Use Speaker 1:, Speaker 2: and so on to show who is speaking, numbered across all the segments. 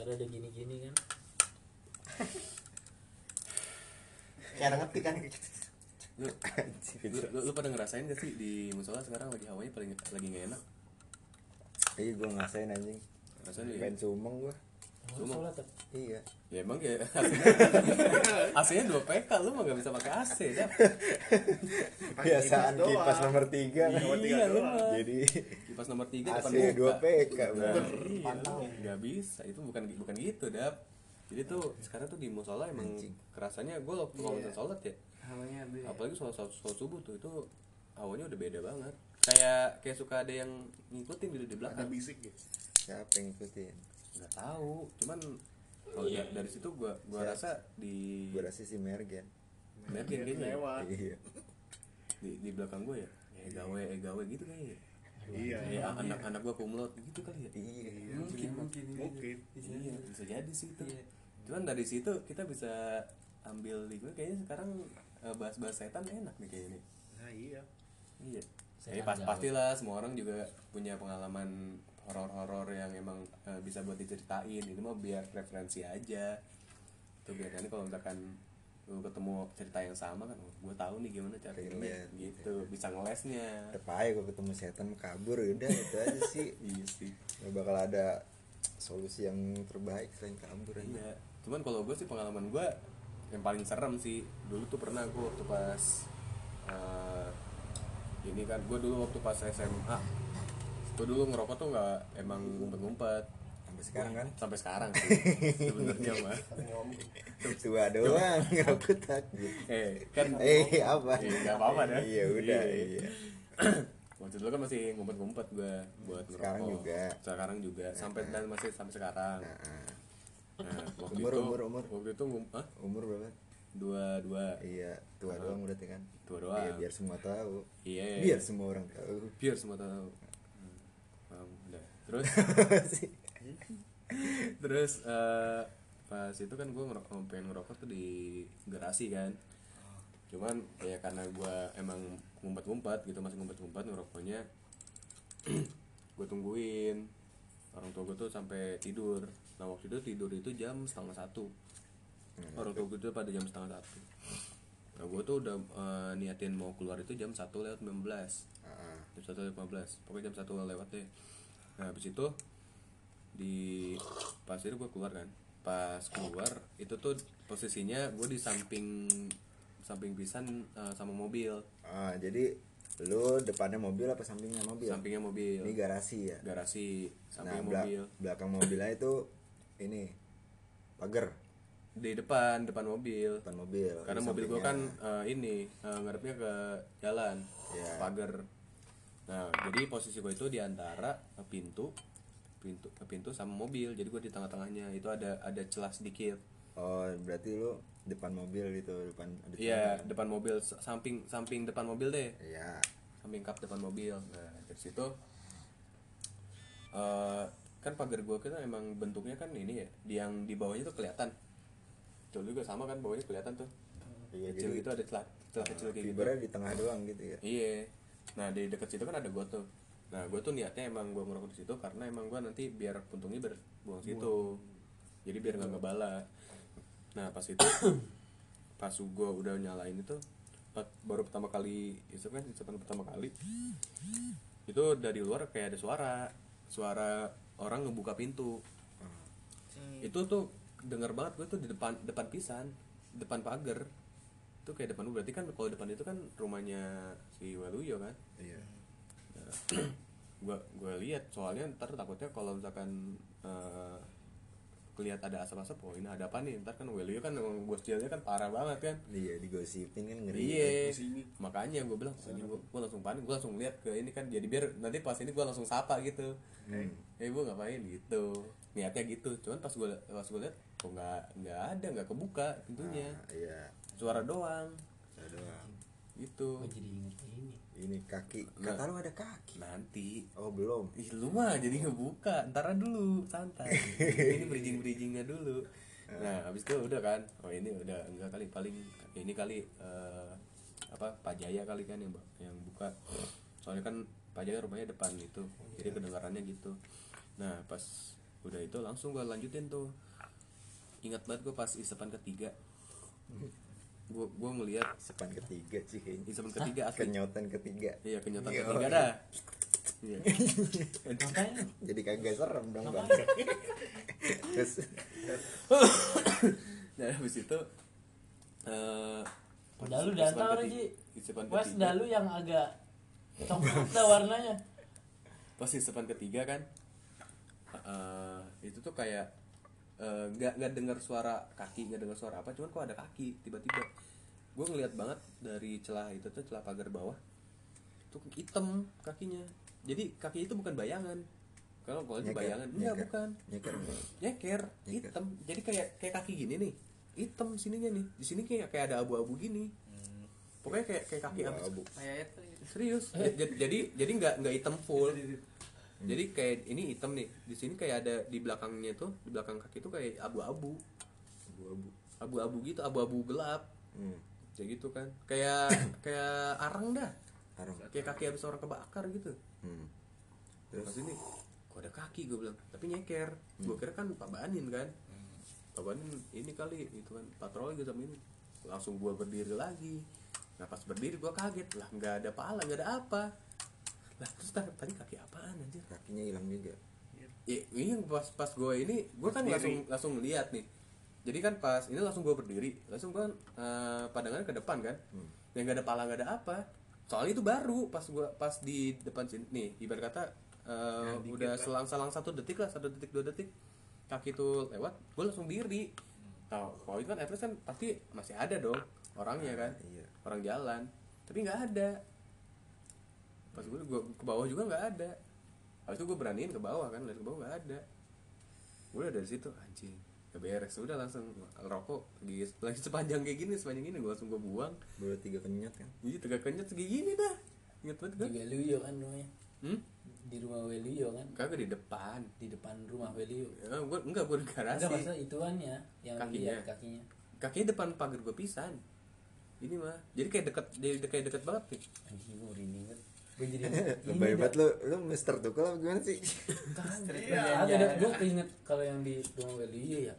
Speaker 1: karena ada gini-gini kan.
Speaker 2: Kayak ngetik kan?
Speaker 3: Lu, lu, lu, lu pada ngerasain gak sih di musola sekarang lagi hawanya paling lagi nggak enak?
Speaker 4: Iya gue ngasain anjing.
Speaker 3: Rasanya ya?
Speaker 4: pengen sumeng gue
Speaker 3: Cuma-
Speaker 1: sholat tuh
Speaker 4: iya.
Speaker 3: Ya emang ya. AC-nya dua PK lu mah gak bisa pakai AC dah
Speaker 4: biasaan
Speaker 2: kipas
Speaker 4: kipas nomor tiga
Speaker 3: iya lu mah.
Speaker 4: Jadi
Speaker 3: kipas nomor tiga
Speaker 4: AC 2 PK bener.
Speaker 3: iya,
Speaker 2: ya?
Speaker 3: nggak bisa itu bukan bukan gitu dap jadi tuh sekarang tuh di musola emang
Speaker 4: Anjing.
Speaker 3: kerasanya gue waktu kalau
Speaker 5: Iya.
Speaker 3: misalnya sholat ya.
Speaker 5: Beda
Speaker 3: apalagi sholat, sholat, sholat subuh tuh itu hawanya udah beda banget. Kayak kayak suka ada yang ngikutin gitu di
Speaker 2: ada
Speaker 3: belakang
Speaker 2: bisik ya?
Speaker 4: Siapa yang ngikutin
Speaker 3: nggak tahu. Cuman kalau
Speaker 1: Iya.
Speaker 3: da- dari situ gua gua
Speaker 4: Siap.
Speaker 3: rasa di
Speaker 4: gue rasa si Mergen.
Speaker 3: Mergen kayaknya ya.
Speaker 2: lewat.
Speaker 4: Iya.
Speaker 3: Di, di belakang gue ya? Eh gawe eh gawe gitu kayaknya ya?
Speaker 2: Iya.
Speaker 3: Eh, anak anak gua kumlot gitu kali ya?
Speaker 4: Iya.
Speaker 5: Mungkin mungkin
Speaker 2: mungkin.
Speaker 5: bisa
Speaker 3: iya bisa jadi sih itu.
Speaker 5: Iya.
Speaker 3: cuman dari situ kita bisa ambil di gue kayaknya sekarang eh, bahas-bahas setan enak nih kayaknya. Nih
Speaker 2: nah iya.
Speaker 3: Iya. Jadi pas pastilah semua orang juga punya pengalaman horor-horor yang emang eh, bisa buat diceritain. Ini mah biar referensi aja. Tuh biar nanti kalau misalkan lu ketemu cerita yang sama kan gue tahu nih gimana cara
Speaker 4: Relate,
Speaker 3: relate gitu. Bisa ngelesnya.
Speaker 4: Tetep aja gue ketemu setan kabur udah itu aja sih.
Speaker 3: Iya sih.
Speaker 4: Gak bakal ada solusi yang terbaik selain kabur aja.
Speaker 3: Iya. Cuman kalau gue sih pengalaman gue yang paling serem sih dulu tuh pernah gue waktu pas eh, ini kan gue dulu waktu pas SMA gue dulu ngerokok tuh nggak emang ngumpet-ngumpet.
Speaker 4: Sampai sekarang kan?
Speaker 3: Sampai sekarang sih sebenarnya mah.
Speaker 4: Tua doang ngerokok takut
Speaker 3: eh kan
Speaker 4: eh apa?
Speaker 3: Eh, nggak apa-apa dah.
Speaker 4: iya udah
Speaker 3: Iya.
Speaker 4: iya.
Speaker 3: waktu dulu kan masih ngumpet-ngumpet gue buat ngerokok.
Speaker 4: Sekarang juga.
Speaker 3: sekarang juga. Sampai dan masih sampai sekarang.
Speaker 4: Nah,
Speaker 3: nah, waktu
Speaker 4: Umur,
Speaker 3: itu
Speaker 4: umur, umur.
Speaker 3: waktu itu ngum Hah?
Speaker 4: umur berapa?
Speaker 3: Dua dua.
Speaker 4: Iya tua doang berarti kan?
Speaker 3: Tua doang.
Speaker 4: iya biar semua tahu.
Speaker 3: Iya.
Speaker 4: Biar semua orang tahu.
Speaker 3: Biar semua tahu Hmm, paham udah. Terus? Terus eh, pas itu kan gue ngerokok pengen ngerokok tuh di garasi kan. Cuman ya karena gue emang ngumpet-ngumpet gitu masih ngumpet-ngumpet ngerokoknya gue tungguin. Orang tua gue tuh sampai tidur. Nah waktu itu tidur itu jam setengah satu. Orang tua gue tuh pada jam setengah satu. Nah gue tuh udah eh, niatin mau keluar itu jam satu lewat 15
Speaker 4: Ah,
Speaker 3: jam satu lewat 15 pokoknya jam satu lewat deh. Nah habis itu di pas itu gue keluar kan. Pas keluar itu tuh posisinya gue di samping samping pisan eh, sama mobil.
Speaker 4: Ah, jadi lu depannya mobil apa sampingnya mobil?
Speaker 3: Sampingnya mobil.
Speaker 4: Ini garasi ya?
Speaker 3: Garasi
Speaker 4: nah
Speaker 3: samping
Speaker 4: bela-
Speaker 3: mobil.
Speaker 4: belakang mobilnya itu ini pagar.
Speaker 3: Di depan depan mobil.
Speaker 4: Depan mobil.
Speaker 3: Karena mobil gue kan eh, ini eh, ngarepnya ke jalan.
Speaker 4: Iya.
Speaker 3: pagar nah jadi posisi gue itu di antara pintu pintu pintu sama mobil. Jadi gue di tengah-tengahnya. Itu ada ada celah sedikit.
Speaker 4: Oh berarti lu depan mobil gitu depan
Speaker 3: iya
Speaker 4: celana.
Speaker 3: depan mobil. Samping samping depan mobil deh.
Speaker 4: Iya.
Speaker 3: Samping kap depan mobil. Nah dari situ eh kan pagar gue kan emang bentuknya kan ini ya di yang di bawahnya tuh kelihatan. Tuh juga sama kan bawahnya kelihatan tuh.
Speaker 4: Iya
Speaker 3: kecil gitu ada celah celah kecil kayak gitu.
Speaker 4: di tengah doang gitu ya?
Speaker 3: Iya. Nah di dekat situ kan ada gue tuh. Nah gue tuh niatnya emang gue ngerokok di situ karena emang gue nanti biar puntungnya berbuang situ. Jadi biar nggak ngebala. Nah pas itu pas gue udah nyalain itu baru pertama kali itu kan hisapan pertama kali itu dari luar kayak ada suara suara orang ngebuka pintu itu tuh denger banget gue tuh di depan depan pisan depan pagar itu kayak depan berarti kan kalau depan itu kan rumahnya si Waluyo kan?
Speaker 4: Iya.
Speaker 3: Gua gua lihat soalnya ntar takutnya kalau misalkan kelihat ada asap-asap oh ini ada apa nih? Ntar kan Waluyo kan jailnya kan parah banget kan?
Speaker 4: Iya digosipin kan ngeri
Speaker 3: iya. makanya gue bilang gue, langsung panik gue langsung lihat ke ini kan jadi biar nanti pas ini gue langsung sapa gitu.
Speaker 4: Hmm.
Speaker 3: eh ibu ngapain? Gitu. Niatnya gitu. Cuman pas gue pas gue lihat kok nggak nggak ada nggak kebuka pintunya.
Speaker 4: Ah, iya
Speaker 3: suara doang.
Speaker 4: Ada doang.
Speaker 3: Gitu.
Speaker 1: Gue jadi inget ini.
Speaker 4: Ini kaki.
Speaker 3: Nah.
Speaker 4: kata lu ada kaki?
Speaker 3: Nanti.
Speaker 4: Oh belum.
Speaker 3: Ih lu mah jadi ngebuka. Ntar dulu. Santai. Ini bridging bridgingnya dulu. Nah habis itu udah kan. Oh ini udah enggak kali. Paling Ini kali eh, Apa Pak Jaya kali kan yang, yang buka. Soalnya kan Pak Jaya rumahnya depan itu. Jadi kedengarannya gitu. Nah pas udah itu langsung gue lanjutin tuh. Ingat banget gue pas isepan ketiga gue gue ngeliat
Speaker 4: Sepan ketiga sih kayaknya.
Speaker 3: isepan ketiga asli.
Speaker 4: Kenyotan ketiga.
Speaker 3: iya kenyataan
Speaker 4: Iya.
Speaker 3: ketiga dah. Iya.
Speaker 1: Makanya
Speaker 4: Jadi kagak serem dong bang. Terus
Speaker 3: nah habis itu eh
Speaker 1: Dalu tau
Speaker 3: keti-
Speaker 1: Ji
Speaker 3: isepan
Speaker 1: Wes dalu yang agak coklat dah warnanya.
Speaker 3: Pas isepan ketiga kan eh, itu tuh kayak eh, nggak nggak dengar suara kaki nggak dengar suara apa cuman kok ada kaki tiba-tiba. Gue ngeliat banget dari celah itu tuh celah pagar bawah tuh hitam kakinya. Jadi kaki itu bukan bayangan. Kalau kalau itu bayangan enggak
Speaker 4: nyeker.
Speaker 3: bukan.
Speaker 4: Nyeker.
Speaker 3: nyeker hitam. Jadi kayak kayak kaki gini nih. Hitam sininya nih. Di sini kayak kayak ada abu-abu gini. Pokoknya kayak kayak kaki
Speaker 4: Abu.
Speaker 2: Kayak itu.
Speaker 3: serius. Ja- ja- jadi jadi nggak nggak hitam full jadi kayak ini hitam nih. Di sini kayak ada di belakangnya tuh di belakang kaki tuh kayak abu-abu.
Speaker 4: Abu-abu.
Speaker 3: abu-abu gitu abu-abu gelap.
Speaker 4: Hmm.
Speaker 3: kayak gitu kan. Kayak kayak arang dah.
Speaker 4: Harum.
Speaker 3: kayak kaki habis orang kebakar gitu.
Speaker 4: Hmm.
Speaker 3: terus ini kok ada kaki gue bilang. Tapi nyeker. Gue kira kan pak banin kan. Pak banin ini kali itu kan patroli gitu sama ini. Langsung gue berdiri lagi. Nah pas berdiri gue kaget. Lah nggak ada pala nggak ada apa lah terus tadi, tadi kaki apaan anjir?
Speaker 4: Kakinya hilang juga.
Speaker 3: ya, ini pas pas gue ini gue kan langsung langsung lihat nih. Jadi kan pas ini langsung gue berdiri. Langsung kan eh, pandangan ke depan kan. Yang nggak ada pala nggak ada apa. Soalnya itu baru pas gue pas di depan sini. Nih ibarat kata eh, udah selang-selang satu detik lah satu detik dua detik kaki itu lewat gue langsung diri tahu kalau itu kan at least kan pasti masih ada dong orangnya kan.
Speaker 4: Iya.
Speaker 3: orang jalan. Tapi nggak ada pas gue gua ke bawah juga nggak ada. Habis itu gue beraniin ke bawah kan lihat ke bawah nggak ada. Gue udah dari situ anjing gak beres. Udah langsung rokok lagi lagi sepanjang kayak gini sepanjang gini gue langsung gue buang.
Speaker 4: Baru tiga kenyot kan.
Speaker 3: jadi tegak kenyat segini gini dah. Inget banget
Speaker 1: di
Speaker 3: kan
Speaker 1: Weluyo kan rumahnya.
Speaker 3: Hmm?
Speaker 1: di rumah Weluyo kan?
Speaker 3: Kagak di depan.
Speaker 1: Di depan rumah Weluyo
Speaker 3: ya, gue enggak gue di garasi.
Speaker 1: Enggak masa ituannya yang
Speaker 3: Kakinya.
Speaker 1: lihat kakinya.
Speaker 3: Kakinya depan pagar gue pisan. Ini mah jadi kayak deket jadi kayak deket banget nih.
Speaker 1: Anjing gue merinding banget gue jadi
Speaker 4: Lebay banget lu, lu Mister Tukul apa gimana sih?
Speaker 1: Iya, ada. Gue keinget kalau yang di rumah Weluyo ya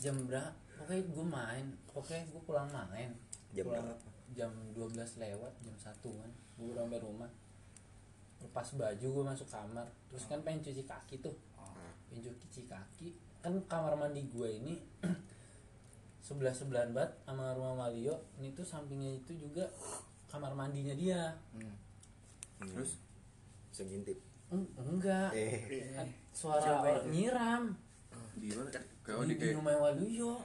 Speaker 1: jam berapa? Pokoknya gue main. Pokoknya gue pulang main.
Speaker 4: Jam
Speaker 1: pulang
Speaker 4: berapa?
Speaker 1: jam 12 lewat jam satu kan. Gue udah sampai rumah. Lepas baju gue masuk kamar. Terus kan pengen cuci kaki tuh. Pengen cuci kaki. Kan kamar mandi gue ini sebelah sebelahan banget sama rumah Malio. Ini tuh sampingnya itu juga kamar mandinya dia
Speaker 3: terus?
Speaker 4: Bisa ngintip.
Speaker 1: Eng- enggak.
Speaker 4: Eh.
Speaker 1: Kan suara orang nyiram.
Speaker 3: Di mana? Oh,
Speaker 1: di,
Speaker 3: di
Speaker 1: di
Speaker 3: kayak?
Speaker 1: rumah Waluyo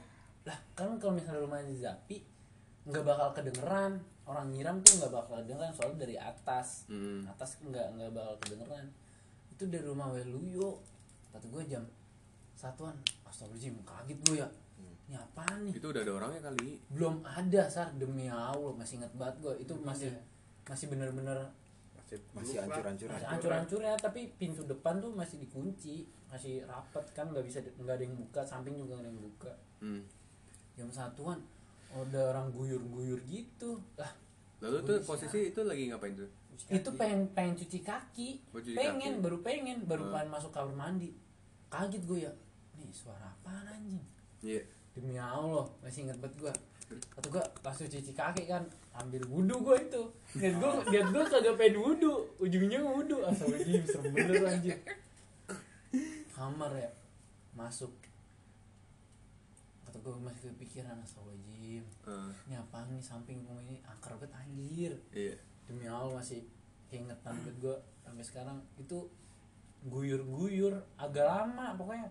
Speaker 1: lah kan kalau misalnya rumahnya Zapi nggak bakal kedengeran. Orang nyiram tuh nggak bakal kedengeran soalnya dari atas.
Speaker 3: Hmm.
Speaker 1: atas nggak nggak bakal kedengeran. Itu dari rumah Waluyo kata gue jam satuan astagfirullahaladzim kaget gue ya. Ini apaan nih?
Speaker 3: Itu udah ada orangnya kali?
Speaker 1: Belum ada sar. Demi Allah masih inget banget gue itu masih masih bener-bener
Speaker 4: Masih hancur-hancur.
Speaker 1: masih hancur-hancurnya tapi pintu depan tuh masih dikunci masih rapet kan nggak bisa nggak ada yang buka samping juga nggak ada yang buka.
Speaker 3: Hmm.
Speaker 1: jam satuan ada orang guyur-guyur gitu. Lah
Speaker 3: lalu tuh posisi itu lagi ngapain tuh?
Speaker 1: Itu pengen pengen cuci kaki.
Speaker 3: Oh, cuci
Speaker 1: pengen
Speaker 3: kaki.
Speaker 1: baru pengen. Baru
Speaker 3: Hmm.
Speaker 1: pengen masuk kamar mandi. Kaget gue ya nih suara apaan anjing?
Speaker 3: Iya
Speaker 1: demi Allah masih inget banget gue atau gue langsung cuci kaki kan ambil wudhu gue itu. Lihat gue lihat gue kagak pengen wudhu ujungnya wudhu asal anjing serem bener anjing kamar ya masuk. Kata gue masih kepikiran asal anjing
Speaker 3: Eh,
Speaker 1: ini apa nih samping rumah ini? Angker banget anjir.
Speaker 3: Iya.
Speaker 1: Demi Allah masih keingetan banget gue sampai sekarang. Itu guyur-guyur agak lama pokoknya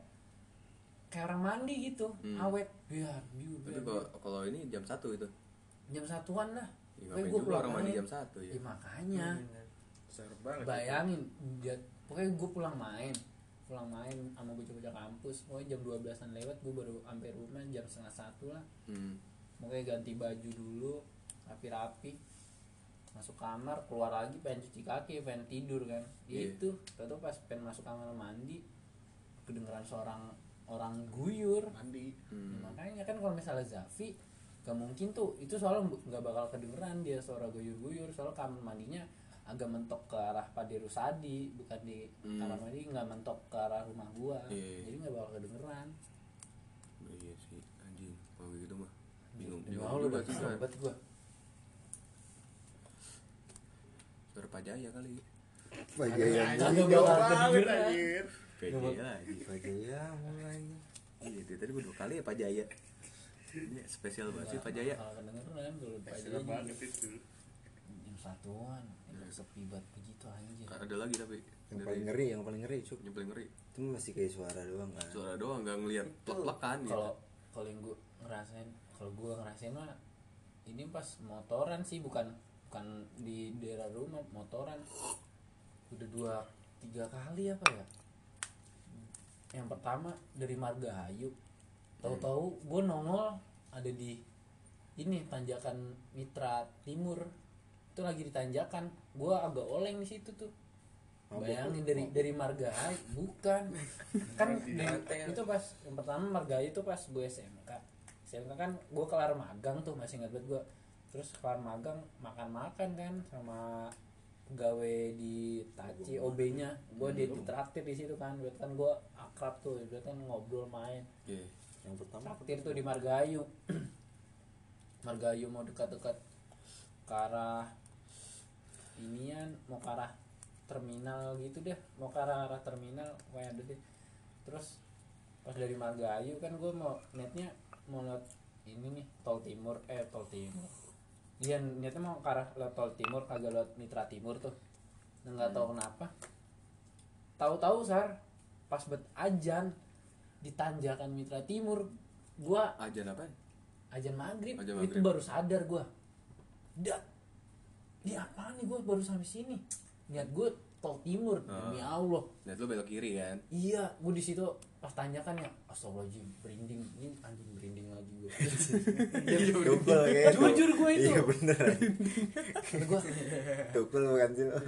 Speaker 1: kayak orang mandi gitu
Speaker 3: Hmm.
Speaker 1: awet. Biar biar,
Speaker 3: tapi kalau kalau ini jam satu itu?
Speaker 1: Jam satuan lah.
Speaker 3: Ya, juga
Speaker 1: pulang
Speaker 3: orang mandi jam satu ya?
Speaker 1: Ya makanya.
Speaker 2: Banget.
Speaker 1: bayangin dia pokoknya gue pulang main. Pulang main sama bocah-bocah kampus. Pokoknya jam 12an lewat gue baru sampai rumah jam setengah satu lah.
Speaker 3: Hmm.
Speaker 1: pokoknya ganti baju dulu rapi-rapi. Masuk kamar keluar lagi pengen cuci kaki pengen tidur kan?
Speaker 3: Iya.
Speaker 1: itu tau pas pengen masuk kamar mandi kedengeran seorang orang guyur.
Speaker 2: Mandi.
Speaker 3: Hmm.
Speaker 1: Ya, makanya kan kalau misalnya Zafi gak mungkin tuh. Itu soalnya nggak bakal kedengeran dia suara guyur-guyur. Soalnya kamar mandinya agak mentok ke arah Padi Rusadi bukan di
Speaker 3: Hmm.
Speaker 1: kamar mandi nggak mentok ke arah rumah gua.
Speaker 3: Iya.
Speaker 1: jadi nggak bakal kedengeran.
Speaker 3: Iya sih anjing. Kalau gitu mah bingung. Bingung
Speaker 1: udah
Speaker 3: sih kan
Speaker 1: gua.
Speaker 3: Suara pajaya kali.
Speaker 4: Pajaya
Speaker 2: Jauh banget anjir.
Speaker 3: Pajaya lagi.
Speaker 4: Pajaya mulai.
Speaker 3: Iya dari tadi dua kali ya pajaya ini spesial banget sih pajaya
Speaker 1: bakal kedengeran kalau Pajaya
Speaker 2: Serem banget itu.
Speaker 1: jam satuan itu sepi banget begitu anjir.
Speaker 3: Ada lagi tapi.
Speaker 4: Yang paling ngeri yang paling ngeri cuk.
Speaker 3: Yang paling ngeri.
Speaker 4: Itu masih kayak suara doang kan?
Speaker 3: Suara doang nggak ngeliat plek kan ya
Speaker 1: kalau kalau yang gua ngerasain kalau gua ngerasain mah ini pas motoran sih bukan bukan di daerah rumah motoran. Udah dua tiga kali apa ya yang pertama dari Margahayu tahu-tahu gue nongol ada di ini tanjakan Mitra Timur. Itu lagi di tanjakan gue agak oleng di situ tuh.
Speaker 4: Mabuk
Speaker 1: bayangin dari dari Margahayu bukan. Kan di- itu pas yang pertama Margahayu itu pas gue SMK SMK kan gue kelar magang tuh masih ingat banget gue terus kelar magang makan-makan kan sama pegawai di Taci OB-nya gue dia ditraktir di situ kan. Berarti kan gue akrab tuh berarti kan ngobrol main.
Speaker 3: Iya.
Speaker 4: yang pertama
Speaker 1: traktir tuh di Margahayu. Margahayu mau dekat-dekat ke arah inian mau ke arah terminal gitu deh. Mau ke arah, arah terminal kayak ada deh. Terus pas dari Margahayu kan gue mau netnya mau lihat ini nih tol timur eh tol timur iya niatnya mau ke arah lewat tol timur kagak lewat Mitra Timur tuh. Nggak tahu kenapa. Tahu-tahu sar pas bet ajan di tanjakan Mitra Timur gua
Speaker 3: ajan apa?
Speaker 1: Ajan maghrib,
Speaker 3: Ajan
Speaker 1: itu
Speaker 3: maghrib.
Speaker 1: baru sadar gua. Dah ini apa nih gua baru sampai sini? Niat gua tol timur demi Allah.
Speaker 3: Nah, lu belok kiri kan?
Speaker 1: iya gua di situ pas tanjakan ya astagfirullahaladzim berinding ini anjing berinding lagi gua.
Speaker 4: Tukul kayak
Speaker 1: Jujur gua itu.
Speaker 4: Iya bener.
Speaker 1: Kata gua
Speaker 4: Tukul bukan sih lo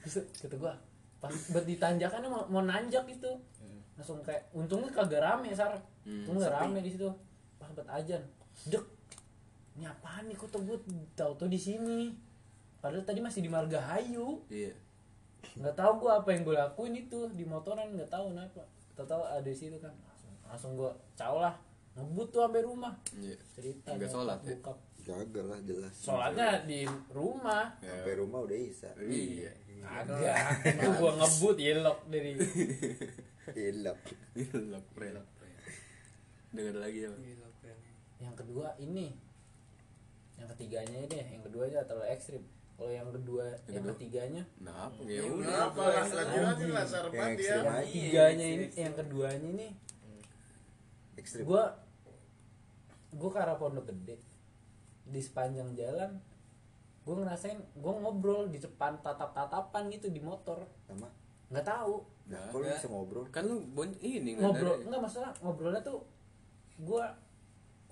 Speaker 1: Buset, kata gua pas buat di tanjakan mau, mau nanjak itu langsung kayak untungnya kagak rame sar.
Speaker 3: Hmm,
Speaker 1: rame di situ. Pas buat ajan dek ini apaan nih kok gue tahu tuh di sini. Padahal tadi masih di Margahayu.
Speaker 3: Iya.
Speaker 1: Nggak tahu gua apa yang gue lakuin itu di motoran nggak tahu kenapa tahu ada di situ kan langsung langsung gue caw lah ngebut tuh sampai rumah
Speaker 3: Iya.
Speaker 1: cerita
Speaker 3: Nggak sholat ya?
Speaker 1: bokap.
Speaker 4: Gagal lah jelas
Speaker 1: sholatnya di rumah
Speaker 3: Ya.
Speaker 4: Sampai rumah udah isa
Speaker 3: Iya.
Speaker 1: agak itu gue ngebut yelok dari
Speaker 4: Hilap
Speaker 3: Gila, keren. Dengar lagi ya.
Speaker 1: yang kedua ini yang ketiganya deh yang kedua aja terlalu ekstrim kalau yang kedua
Speaker 3: Yang
Speaker 1: yang ketiganya?
Speaker 3: Nah, apa ya udah.
Speaker 2: Kenapa? Lah lanjut lah
Speaker 4: Yang
Speaker 2: ya.
Speaker 4: aja.
Speaker 1: ketiganya ini yang keduanya ini
Speaker 4: Ekstrim.
Speaker 1: gue gue ke arah pondok gede. Di sepanjang jalan gue ngerasain gue ngobrol di depan tatap tatapan gitu di motor.
Speaker 4: Sama?
Speaker 1: Nggak tahu.
Speaker 4: Nah,
Speaker 3: ada.
Speaker 4: bisa ngobrol?
Speaker 3: Kan lu bon ini
Speaker 1: ngobrol
Speaker 3: dari-
Speaker 1: nggak masalah ngobrolnya tuh gue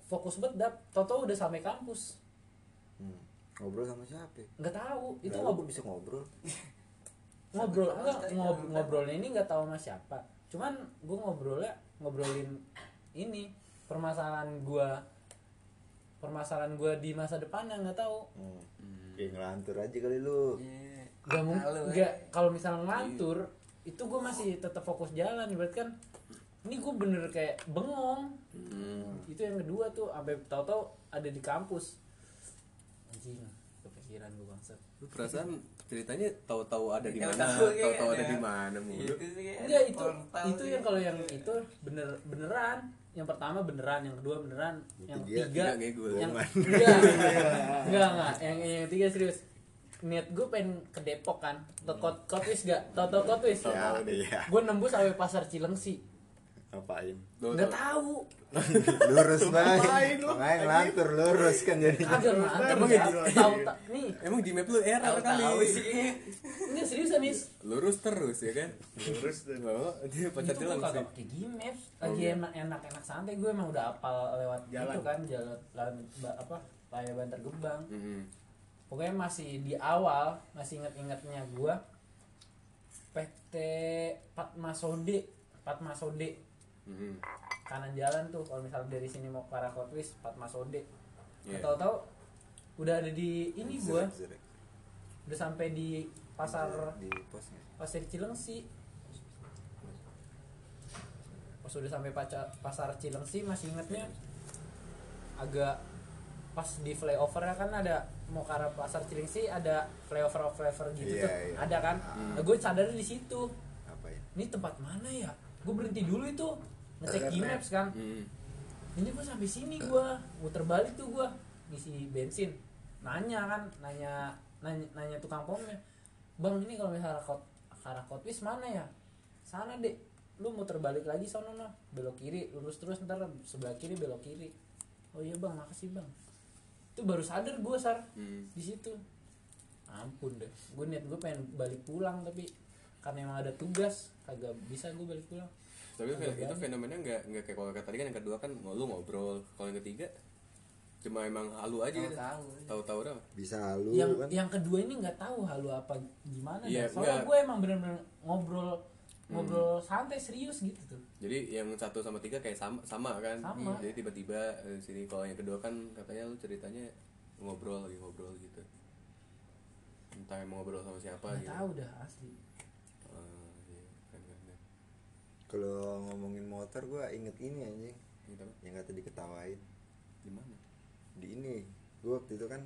Speaker 1: fokus banget dap. Toto udah sampai kampus.
Speaker 4: Hmm. Ngobrol sama siapa?
Speaker 1: nggak tahu itu
Speaker 4: lu
Speaker 1: ngobrol
Speaker 4: bisa ngobrol?
Speaker 1: ngobrol enggak ngob ngobrolnya ini nggak tahu sama siapa cuman gue ngobrolnya ngobrolin ini permasalahan gue permasalahan gue di masa depan yang nggak tahu
Speaker 4: Hmm.
Speaker 3: Hmm.
Speaker 4: Ya ngelantur aja kali lu
Speaker 1: Gak mungkin nggak kalau misalnya ngelantur itu gue masih tetap fokus jalan berarti kan ini gue bener kayak bengong
Speaker 3: Hmm.
Speaker 1: itu yang kedua tuh sampai tahu-tahu ada di kampus anjing kepikiran gue bangsat.
Speaker 3: Lu perasaan ceritanya tahu-tahu ada di mana, tahu-tahu ada di mana mulu.
Speaker 1: enggak itu itu yang kalau yang itu bener beneran. Yang pertama beneran yang kedua beneran yang
Speaker 4: Ketiga,
Speaker 1: yang
Speaker 4: bohongan.
Speaker 1: enggak enggak enggak. Yang yang ketiga serius. Niat gue pengen ke Depok kan. Ke kot kotwis gak? Tau tau kotwis
Speaker 4: Ya, iya.
Speaker 1: gue nembus sampai pasar Cilengsi
Speaker 4: Ngapain?
Speaker 3: Lu
Speaker 1: nggak
Speaker 3: tahu.
Speaker 4: Lurus banget.
Speaker 2: Ngapain lu?
Speaker 4: Ngelantur lurus kan jadi.
Speaker 1: kagak
Speaker 3: Emang
Speaker 1: ya
Speaker 3: gitu?
Speaker 1: tahu tak nih
Speaker 3: Emang di map lu error kali.
Speaker 5: tahu sih
Speaker 1: ini seriusan nis
Speaker 3: Lurus terus ya kan?
Speaker 2: Lurus tuh.
Speaker 3: Oh, dia pacar
Speaker 1: kagak
Speaker 3: sih.
Speaker 1: pakai Gmaps lagi
Speaker 3: iya.
Speaker 1: enak enak enak santai gue emang udah apal lewat
Speaker 2: Jalan.
Speaker 1: itu kan jalan apa layar bantar gebang
Speaker 3: Hmm.
Speaker 1: pokoknya masih di awal masih inget-ingetnya gue PT Fatma Sode Fatma Sode
Speaker 3: Hmm.
Speaker 1: kanan jalan tuh kalau misalnya dari sini mau ke arah Kotwis Fatma Sode
Speaker 3: Iya.
Speaker 1: tahu-tahu udah ada di ini gue udah sampai di pasar.
Speaker 4: Di pos nggak?
Speaker 1: pasar Cilengsi. Pas udah sampai paca- pasar Cilengsi masih ingetnya agak pas di flyover kan ada mau ke arah pasar Cilengsi ada flyover flyover gitu
Speaker 4: Iya,
Speaker 1: tuh.
Speaker 4: iya.
Speaker 1: ada kan?
Speaker 3: Hmm.
Speaker 1: nah, gue sadar di situ.
Speaker 4: Ya?
Speaker 1: Ini tempat mana ya? Gue berhenti dulu itu ngecek
Speaker 4: Ngecek
Speaker 1: Gmaps kan?
Speaker 3: Hmm.
Speaker 1: ini gue sampai sini gue muter balik tuh gue ngisi bensin. Nanya kan nanya nanya, nanya tukang pomnya. Bang ini kalau misalnya kot arah kotwis mana ya? Sana dek. Lu muter balik lagi sono no. Belok kiri lurus terus ntar sebelah kiri belok kiri. Oh iya bang. Makasih bang. Itu baru sadar gue sar.
Speaker 3: Hmm.
Speaker 1: di situ. Ampun deh gue niat gue pengen balik pulang tapi karena emang ada tugas kagak bisa gue balik pulang
Speaker 3: tapi itu
Speaker 1: berani.
Speaker 3: fenomenanya nggak nggak kayak kalau tadi kan yang kedua kan lu ngobrol kalau yang ketiga cuma emang halu aja gitu.
Speaker 1: tahu
Speaker 3: tahu-tahu dah
Speaker 4: bisa halu
Speaker 1: yang
Speaker 4: kan?
Speaker 1: yang kedua ini nggak tahu halu apa gimana.
Speaker 3: Iya,
Speaker 1: dah. soalnya gue emang bener-bener ngobrol ngobrol santai serius gitu tuh.
Speaker 3: Jadi yang satu sama tiga kayak sama sama kan?
Speaker 1: Sama.
Speaker 3: jadi tiba-tiba eh, sini kalau yang kedua kan katanya lu ceritanya ngobrol lagi ngobrol gitu. Entah mau ngobrol sama siapa
Speaker 1: nggak
Speaker 3: gitu.
Speaker 1: tahu dah asli
Speaker 3: Ah, iya, keren, keren, keren.
Speaker 4: Kalau ngomongin motor gue inget ini anjing.
Speaker 3: Gitu. Apa?
Speaker 4: yang kata diketawain.
Speaker 3: Di mana?
Speaker 4: Di ini. Gue waktu itu kan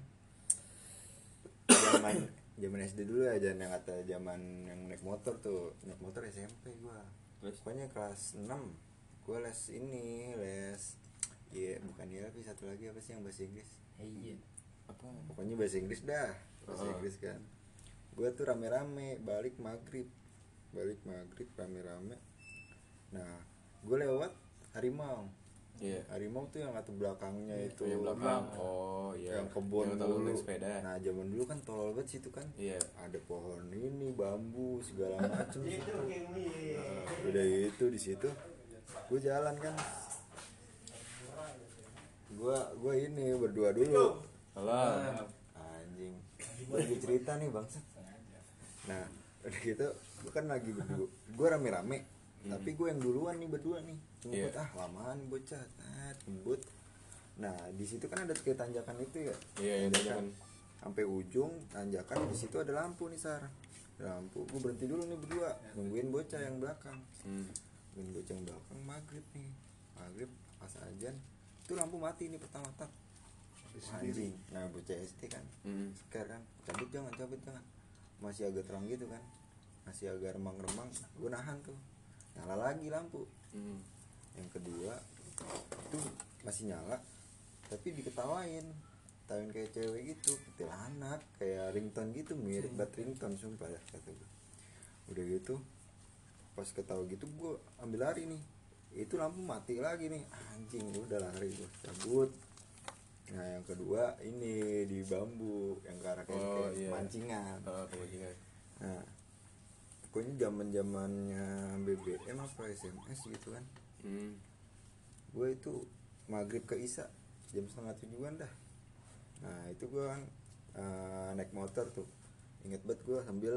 Speaker 4: zaman zaman SD dulu ya jangan yang kata zaman yang naik motor tuh. Naik motor SMP gue
Speaker 3: Terus?
Speaker 4: pokoknya kelas 6 gue les ini les iya bukan iya tapi satu lagi apa sih yang bahasa Inggris?
Speaker 1: Eh, iya.
Speaker 3: Apa?
Speaker 4: Pokoknya bahasa Inggris dah bahasa
Speaker 3: Oh.
Speaker 4: Inggris kan. Gue tuh rame-rame balik maghrib. Balik maghrib rame-rame nah gue lewat harimau.
Speaker 3: Iya.
Speaker 4: Harimau tuh yang atau belakangnya itu
Speaker 3: yang belakang. Oh iya.
Speaker 4: yang kebun
Speaker 3: yang
Speaker 4: dulu.
Speaker 3: naik sepeda.
Speaker 4: Nah zaman dulu kan tolol banget situ kan.
Speaker 3: Iya.
Speaker 4: Ada pohon ini bambu segala macem situ. Nah, udah itu di situ. Gue jalan kan. Gue gue ini berdua dulu.
Speaker 3: Alah.
Speaker 4: anjing. Gue lagi cerita nih bangsat. Nah udah gitu gue kan lagi berdua. Gue rame-rame tapi gue yang duluan nih berdua nih. Ngebut
Speaker 3: Iya.
Speaker 4: ah lamaan bocah. Ah, ngebut nah di situ kan ada kayak tanjakan itu ya.
Speaker 3: Iya, tanjakan.
Speaker 4: sampai ujung tanjakan di situ ada lampu nih sar. Ada lampu. Gue berhenti dulu nih berdua. Nungguin bocah yang belakang.
Speaker 3: Hmm.
Speaker 4: nungguin bocah yang belakang maghrib nih. Maghrib pas ajan. Itu lampu mati nih pertama tak anjing. Nah bocah SD kan.
Speaker 3: Hmm.
Speaker 4: sekarang cabut jangan cabut jangan. Masih agak terang gitu kan. Masih agak remang-remang. Gue nahan tuh nyala lagi lampu.
Speaker 3: Hmm.
Speaker 4: yang kedua itu masih nyala tapi diketawain. Ketawain kayak cewek gitu anak kayak ringtone gitu mirip banget ringtone sumpah ya kata gue udah gitu pas ketawa gitu gue ambil lari nih. Itu lampu mati lagi nih. Anjing udah lari gue cabut. Nah yang kedua ini di bambu yang ke arah kayak,
Speaker 3: Oh,
Speaker 4: kayak
Speaker 3: iya.
Speaker 4: mancingan
Speaker 3: Ah, kebanyakan.
Speaker 4: nah pokoknya zaman zamannya BBM apa SMS gitu kan
Speaker 3: Hmm.
Speaker 4: gue itu maghrib ke Isa jam setengah tujuan dah nah itu gue kan eh, naik motor tuh inget banget gue sambil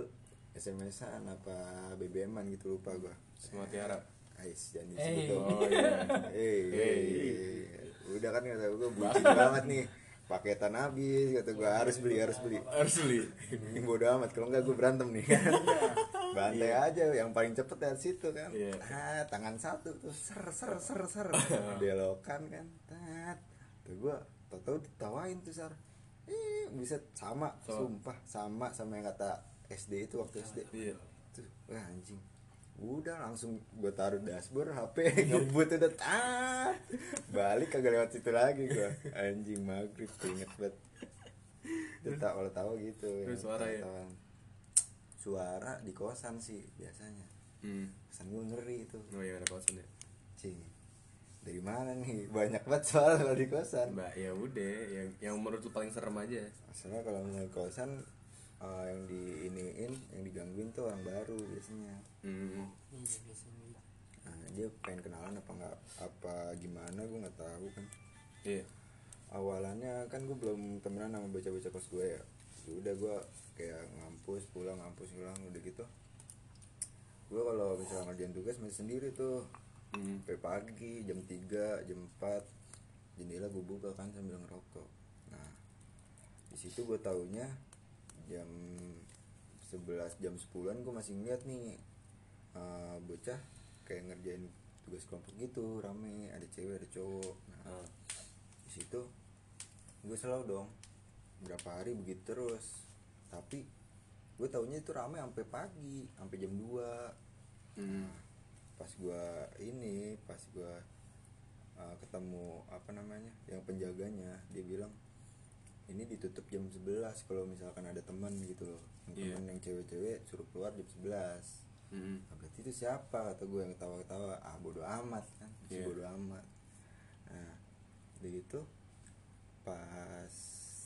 Speaker 4: SMS-an apa BBM-an gitu lupa gue
Speaker 3: Semua tiara.
Speaker 4: Ais jangan
Speaker 1: Eh.
Speaker 4: disebut dong.
Speaker 3: Oh iya.
Speaker 4: Hei,
Speaker 3: Hey.
Speaker 4: hey. udah kan kata gue bucin banget nih paketan habis kata gue harus beli harus beli
Speaker 3: Harus beli.
Speaker 4: ini bodo amat kalau enggak gue berantem nih bantai aja yang paling cepet dari situ kan.
Speaker 3: Iya.
Speaker 4: ah, tangan satu tuh ser ser ser ser. Belokan kan tat. Tuh gue tau tau ditawain tuh sar. Eh bisa sama
Speaker 3: Sama.
Speaker 4: sumpah sama sama yang kata SD itu waktu SD
Speaker 3: Iya.
Speaker 4: tuh wah anjing. Udah langsung gue taruh dashboard HP ngebut udah tat. Balik kagak lewat situ lagi gue anjing maghrib inget banget. Itu tak kalau tahu gitu
Speaker 3: Terus suara ya?
Speaker 4: Suara di kosan sih biasanya
Speaker 3: Hmm.
Speaker 4: kosan gue ngeri itu
Speaker 3: Oh iya ada kosan ya.
Speaker 4: cing dari mana nih banyak banget soal kalau di kosan
Speaker 3: Mbak ya udah yang yang menurut lu paling serem aja.
Speaker 4: Masalah kalau mau kosan eh, yang di iniin yang digangguin tuh orang baru biasanya
Speaker 3: Hmm.
Speaker 1: iya
Speaker 4: nah dia pengen kenalan apa nggak apa gimana gue nggak tahu kan
Speaker 3: Iya.
Speaker 4: awalannya kan gue belum temenan sama bocah-bocah kos gue Ya udah gue kayak ngampus pulang ngampus pulang udah gitu. Gue kalau misalnya ngerjain tugas masih sendiri tuh.
Speaker 3: Hmm.
Speaker 4: sampai pagi jam 3 jam 4 jendela gue buka kan sambil ngerokok. Nah di situ gue taunya jam 11 jam 10an gue masih ngeliat nih eh, bocah kayak ngerjain tugas kelompok gitu rame ada cewek ada cowok. Nah,
Speaker 3: Ah.
Speaker 4: di situ gue selalu dong berapa hari begitu terus tapi gue taunya itu rame sampai pagi sampai jam 2
Speaker 3: Hmm.
Speaker 4: pas gua ini pas gua uh, ketemu apa namanya yang penjaganya dia bilang ini ditutup jam 11 kalau misalkan ada teman gitu loh yang
Speaker 3: Iya.
Speaker 4: teman yang cewek-cewek suruh keluar jam 11
Speaker 3: Hmm.
Speaker 4: nah, berarti itu siapa kata gue yang ketawa-ketawa ah bodo amat kan si
Speaker 3: Iya.
Speaker 4: bodo amat nah udah gitu pas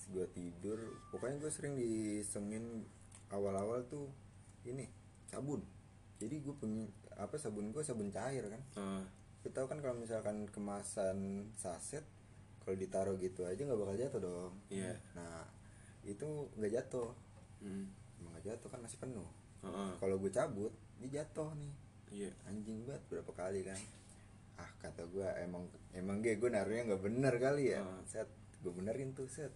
Speaker 4: gua tidur pokoknya gue sering disengin awal-awal tuh ini sabun jadi gue punya apa sabun gue sabun cair kan
Speaker 3: Ah.
Speaker 4: Lu tahu kan kalau misalkan kemasan saset kalau ditaruh gitu aja nggak bakal jatuh dong
Speaker 3: Iya.
Speaker 4: nah itu nggak jatuh
Speaker 3: Hmm.
Speaker 4: emang nggak jatuh kan masih penuh
Speaker 3: Ah, ah.
Speaker 4: kalau gue cabut dia jatuh nih
Speaker 3: Iya.
Speaker 4: anjing banget berapa kali kan ah kata gue emang emang gue gue naruhnya nggak bener kali ya
Speaker 3: Ah.
Speaker 4: set gue benerin tuh set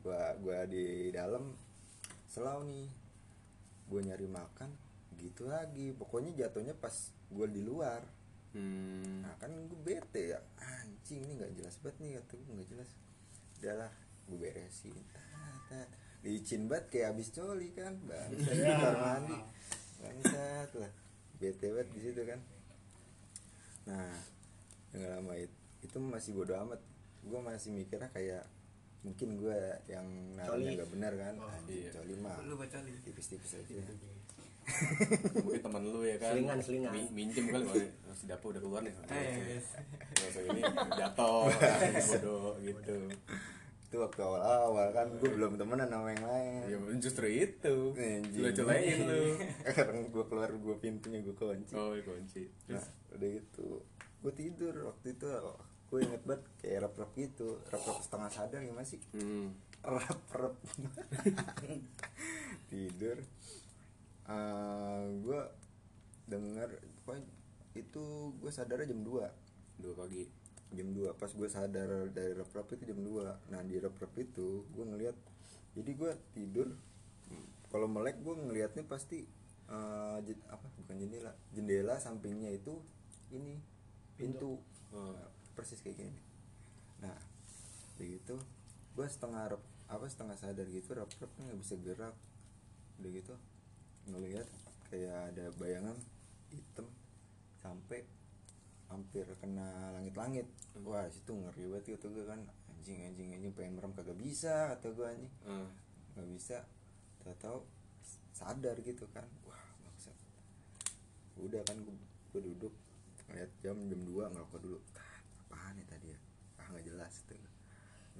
Speaker 4: gua gua di dalam selau nih. Gue nyari makan gitu lagi. Pokoknya jatuhnya pas gue di luar.
Speaker 3: Hmm.
Speaker 4: nah kan gue bete ya. Anjing ini nggak jelas banget nih kata gue nggak jelas. Udahlah gue beresin. Licin banget kayak abis coli kan bangsat. Di kamar mandi. Bangsat lah. Bete banget di situ kan. Nah yang lama itu, itu masih bodo amat. Gue masih mikirnya kayak mungkin gue yang naruhnya nggak benar kan?
Speaker 5: Oh,
Speaker 3: iya.
Speaker 4: coli mah
Speaker 5: Lu baca li.
Speaker 4: tipis-tipis aja.
Speaker 3: Mungkin teman lu ya kan?
Speaker 5: Selingan, selingan.
Speaker 3: Mi- minjem kali oh, si Dapo udah keluar nih.
Speaker 5: Eh,
Speaker 3: usah ini jatuh. Bodoh gitu.
Speaker 4: Itu waktu awal-awal kan gue belum temenan sama yang lain.
Speaker 3: Ya justru itu. Lu cobain lu.
Speaker 4: Sekarang gue keluar gue pintunya gue kunci.
Speaker 3: Oh kunci.
Speaker 4: Nah,
Speaker 3: terus
Speaker 4: udah gitu. Gue tidur waktu itu gue inget banget kayak rap-rap gitu rap-rap setengah sadar gimana sih?
Speaker 3: Hmm.
Speaker 4: rap-rap tidur. Eh gue denger pokoknya itu gue sadarnya jam 2
Speaker 3: dua pagi.
Speaker 4: Jam 2 pas gue sadar dari rap-rap itu jam 2 nah di rap-rap itu gue ngeliat jadi gue tidur. Kalau melek gue ngelihatnya pasti jen- apa? Bukan jendela. Jendela sampingnya itu ini pintu.
Speaker 3: Oh.
Speaker 4: Nah, persis kayak gini. Nah begitu gue setengah rap apa setengah sadar gitu rap-rap nggak bisa gerak. Udah gitu ngelihat kayak ada bayangan hitam sampai hampir kena langit-langit. Wah situ ngeri banget gitu gue kan. Anjing anjing anjing pengen merem kagak bisa kata gue anjing.
Speaker 3: Ah.
Speaker 4: nggak bisa tahu-tahu sadar gitu kan. Wah maksud udah kan gue, gue duduk ngeliat jam jam 2 ngerokok dulu. "Tat, apaan nih tadi ya? Ah nggak jelas gitu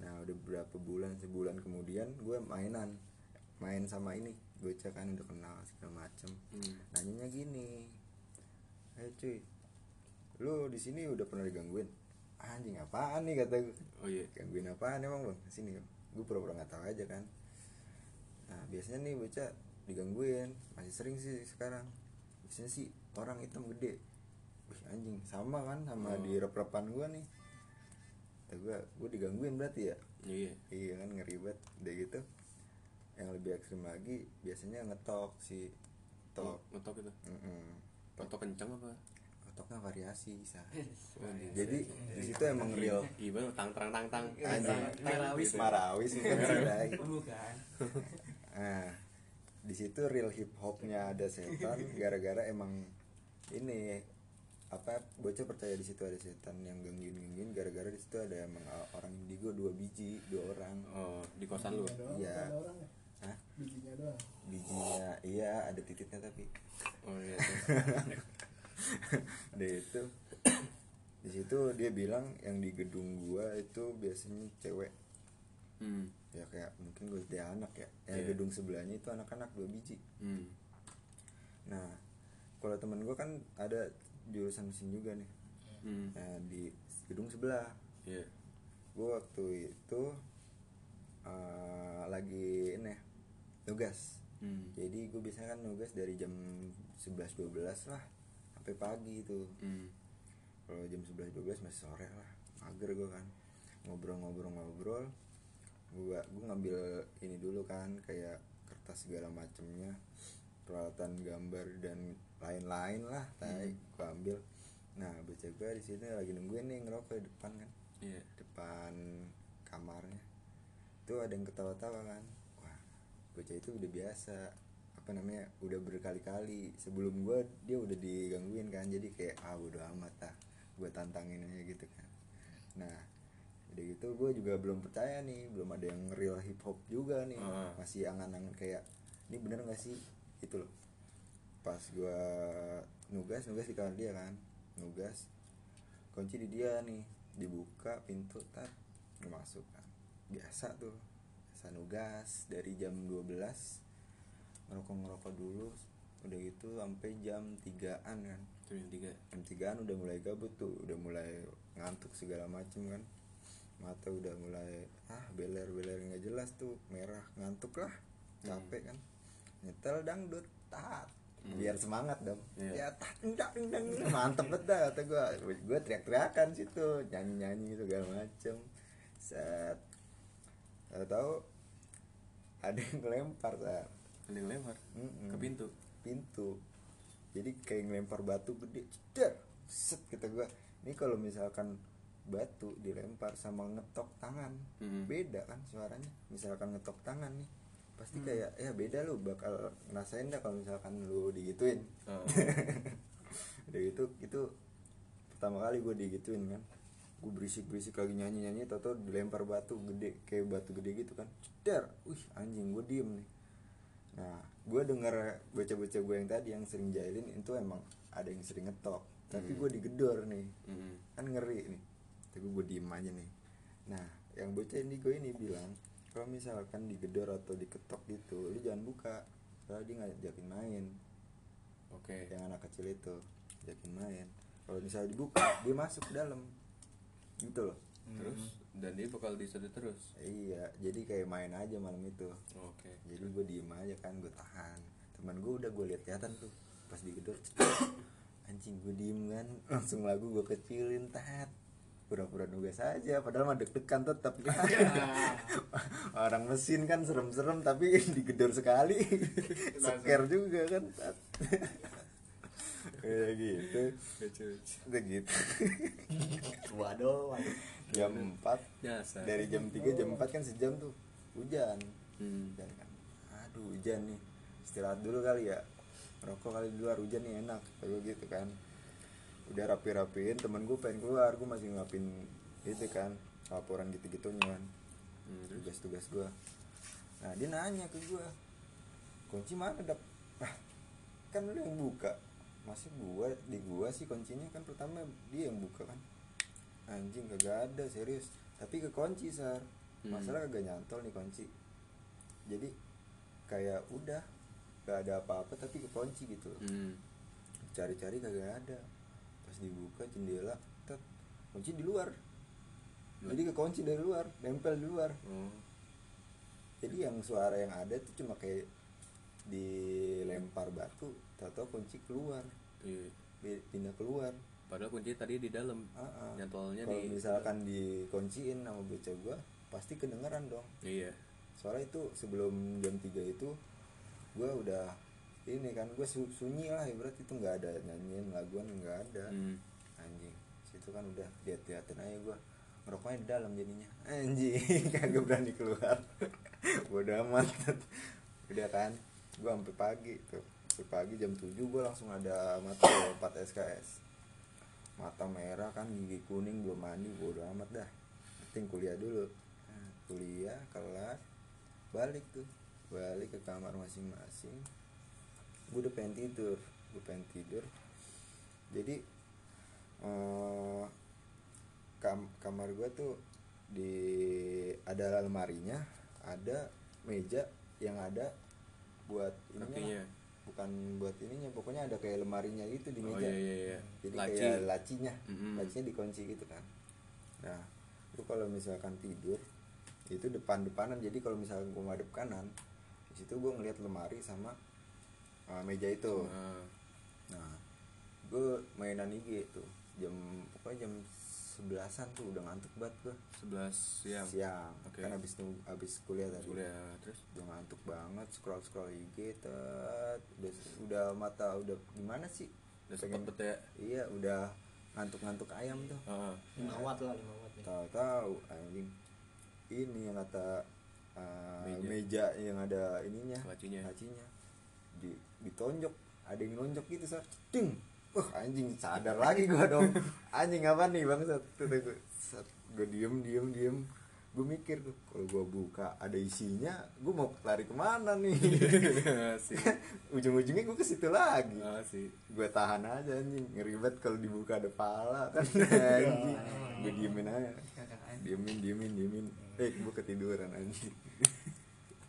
Speaker 4: nah udah berapa bulan sebulan kemudian gue mainan. Main sama ini bocah kan udah kenal segala macem.
Speaker 3: Hmm.
Speaker 4: nanyanya gini eh cuy lu di sini udah pernah digangguin? Anjing apaan nih? kata gue
Speaker 3: oh iya.
Speaker 4: Gangguin apaan emang bang? Sini. Gue pura-pura nggak tahu aja kan. Nah biasanya nih bocah digangguin masih sering sih sekarang. Biasanya sih orang hitam gede anjing sama kan sama
Speaker 3: Oh.
Speaker 4: di rep-repan gue nih kata gue gue digangguin berarti ya
Speaker 3: iya
Speaker 4: iya kan ngeri banget udah gitu yang lebih ekstrim lagi biasanya ngetok si tok
Speaker 3: ngetok itu
Speaker 4: Mm-mm.
Speaker 3: ngetok kenceng apa
Speaker 4: ngetoknya variasi bisa
Speaker 3: Oh, iya.
Speaker 4: jadi di situ emang real
Speaker 3: iya bener tang tang tang tang
Speaker 4: anjing
Speaker 5: Marawis.
Speaker 4: marawis bukan sih.
Speaker 5: Bukan.
Speaker 4: Nah, di situ real hip hopnya ada setan gara-gara emang ini apa bocah percaya di situ ada setan yang gangguin gangguin gara-gara di situ ada emang orang indigo dua biji dua orang
Speaker 3: oh di kosan lu
Speaker 4: Iya.
Speaker 6: ada ya?
Speaker 4: Hah?
Speaker 6: bijinya doang
Speaker 4: bijinya iya ada titiknya tapi
Speaker 3: oh iya
Speaker 4: Udah itu di situ dia bilang yang di gedung gua itu biasanya cewek
Speaker 3: hmm.
Speaker 4: ya kayak mungkin gue dia anak ya yang
Speaker 3: Iya.
Speaker 4: gedung sebelahnya itu anak-anak dua biji
Speaker 3: Hmm.
Speaker 4: Nah, kalau temen gue kan ada jurusan mesin juga nih.
Speaker 3: Hmm.
Speaker 4: Nah, di gedung sebelah.
Speaker 3: iya
Speaker 4: Gue waktu itu eh, lagi ini nugas.
Speaker 3: hmm.
Speaker 4: Jadi gue biasanya kan nugas dari jam 11-12 lah sampai pagi itu.
Speaker 3: Hmm.
Speaker 4: Kalau jam 11-12 masih sore lah. Mager gue kan. Ngobrol-ngobrol-ngobrol. gua gua ngambil ini dulu kan kayak kertas segala macemnya peralatan gambar dan lain-lain lah tai gua ambil. Nah bocah gua di sini lagi nungguin nih ngerokok di depan kan.
Speaker 3: Iya.
Speaker 4: Depan kamarnya. Tuh ada yang ketawa-tawa kan. Wah bocah itu udah biasa. Apa namanya udah berkali-kali. Sebelum gua dia udah digangguin kan. Jadi kayak ah udah amat lah gue tantangin aja gitu kan. Nah udah gitu gue juga belum percaya nih. Belum ada yang real hip hop juga nih.
Speaker 3: Ah.
Speaker 4: masih angan-angan kayak ini bener gak sih itu loh. Pas gua nugas nugas di kamar dia kan. Nugas. Kunci di dia nih. Dibuka pintu tar masuk kan. Biasa tuh. Biasa nugas dari jam 12 ngerokok ngerokok dulu. Udah gitu sampai jam 3an kan.
Speaker 3: Yang tiga.
Speaker 4: Jam 3an udah mulai gabut tuh. Udah mulai ngantuk segala macem kan. Mata udah mulai ah beler beler nggak jelas tuh. Merah. Ngantuk lah. Capek kan nyetel dangdut tat biar semangat dong.
Speaker 3: Iya.
Speaker 4: ya tat dang dang. mantep banget dah kata gue gue teriak teriakan situ nyanyi nyanyi segala macem. Set. Tahu tahu ada yang ngelempar saat
Speaker 3: ada yang lempar ke pintu?
Speaker 4: Pintu. Jadi kayak ngelempar batu gede. Ceder set kata gua. Ini kalau misalkan batu dilempar sama ngetok tangan
Speaker 3: Mm.
Speaker 4: beda kan suaranya. Misalkan ngetok tangan nih pasti kayak ya beda lu bakal ngerasain dah kalau misalkan lu digituin.
Speaker 3: Oh.
Speaker 4: udah gitu itu pertama kali gue digituin kan. Gue berisik berisik lagi nyanyi nyanyi tau tau dilempar batu gede kayak batu gede gitu kan. Ceder wih anjing gue diem nih. Nah gue denger bocah-bocah gue yang tadi yang sering jahilin itu emang ada yang sering ngetok. Tapi gue digedor nih.
Speaker 3: Mm.
Speaker 4: kan ngeri nih. Tapi gue diem aja nih. Nah yang bocah ini gue ini bilang kalau misalkan digedor atau diketok gitu lu jangan buka. Soalnya dia ngajakin main.
Speaker 3: Oke.
Speaker 4: Yang anak kecil itu jakin main. Kalau misalnya dibuka dia masuk ke dalam. Gitu loh.
Speaker 3: Terus? Dan dia bakal disedot terus?
Speaker 4: Iya jadi kayak main aja malam itu.
Speaker 3: Oke.
Speaker 4: Jadi gue diem aja kan gue tahan. Teman gue udah gue lihat lihatan tuh pas digedor anjing gue diem kan. Langsung lagu gue kecilin tat pura-pura nugas aja padahal mah deg-degan tetap orang mesin kan serem-serem tapi digedor sekali. Seker juga kan. Kayak gitu. Udah gitu
Speaker 5: waduh waduh.
Speaker 4: Jam 4
Speaker 3: Biasa.
Speaker 4: dari jam 3 jam 4 kan sejam tuh. Hujan.
Speaker 3: Hmm.
Speaker 4: hujan kan. Aduh hujan nih. Istirahat dulu kali ya. Rokok kali di luar hujan nih enak. Kalau gitu kan udah rapi-rapiin temen gue pengen keluar gue masih ngapin itu kan laporan gitu-gitunya kan
Speaker 3: Hmm,
Speaker 4: tugas-tugas gue nah dia nanya ke gue kunci mana dap? Ah kan lu yang buka. Masih gua di gua sih kuncinya kan pertama dia yang buka kan. Anjing kagak ada serius. Tapi kekunci sar.
Speaker 3: Hmm.
Speaker 4: masalah kagak nyantol nih kunci. Jadi kayak udah gak ada apa-apa tapi kekunci gitu
Speaker 3: Hmm.
Speaker 4: cari-cari kagak ada pas dibuka jendela tet kunci di luar jadi kekunci dari luar nempel di luar
Speaker 3: Oh.
Speaker 4: jadi yang suara yang ada tuh cuma kayak dilempar batu tahu kunci keluar
Speaker 3: Iya.
Speaker 4: pindah keluar
Speaker 3: Padahal kunci tadi di dalam.
Speaker 4: Ah.
Speaker 3: Nyantolnya
Speaker 4: kalau
Speaker 3: di
Speaker 4: misalkan dikunciin sama bocah gua pasti kedengeran dong
Speaker 3: Iya.
Speaker 4: soalnya itu sebelum jam 3 itu gua udah ini kan gue sunyi lah ibarat itu nggak ada nyanyiin laguan nggak ada.
Speaker 3: Hmm.
Speaker 4: anjing situ kan udah lihat-liatin aja gua. Ngerokoknya di dalam jadinya. Anjing kagak berani keluar. Bodo amat. Udah kan gua sampai pagi tuh. Sampai pagi jam 7 gua langsung ada mata 4 SKS mata merah kan gigi kuning belum mandi bodo amat dah. Penting kuliah dulu. Nah, kuliah kelar balik tuh. Balik ke kamar masing-masing gue udah pengen tidur gue pengen tidur. Jadi eh, kam- kamar gue tuh di ada lemarinya ada meja yang ada buat ininya. Bukan buat ininya pokoknya ada kayak lemarinya itu di
Speaker 3: Oh
Speaker 4: meja.
Speaker 3: iya iya iya.
Speaker 4: jadi
Speaker 3: Laci.
Speaker 4: kayak lacinya.
Speaker 3: Mm-mm.
Speaker 4: lacinya dikunci gitu kan. Nah itu kalau misalkan tidur itu depan depanan jadi kalau misalkan gue madep kanan di situ gue ngeliat lemari sama uh, meja itu.
Speaker 3: Ah.
Speaker 4: nah gue mainan IG tuh. Jam pokoknya jam sebelasan tuh udah ngantuk banget gua.
Speaker 3: 11 siang?
Speaker 4: Siang.
Speaker 3: Oke.
Speaker 4: kan abis abis kuliah tadi.
Speaker 3: Kuliah terus?
Speaker 4: Udah ngantuk banget scroll scroll IG tet. Udah udah mata udah gimana sih?
Speaker 3: Udah sempet bet ya?
Speaker 4: Iya udah ngantuk ngantuk ayam tuh.
Speaker 3: Heeh.
Speaker 5: lima watt lah lima watt nih.
Speaker 4: Tahu tahu anjing. Ini yang kata uh,
Speaker 3: Meja.
Speaker 4: meja. yang ada ininya.
Speaker 3: Lacinya.
Speaker 4: lacinya. Di ditonjok ada yang nonjok gitu sar. Ding wah anjing sadar lagi gua dong. Anjing apa nih bang? Sat tuh gue gue diem diem diem. Gue mikir tuh kalau gue buka ada isinya gue mau lari ke mana nih?
Speaker 3: Sih
Speaker 4: ujung-ujungnya gue ke situ lagi.
Speaker 3: Sih
Speaker 4: gue tahan aja anjing. Ngeribet kalau dibuka ada pala kan. Anjing. Gue diemin aja. Diemin diemin diemin. Eh gue ketiduran anjing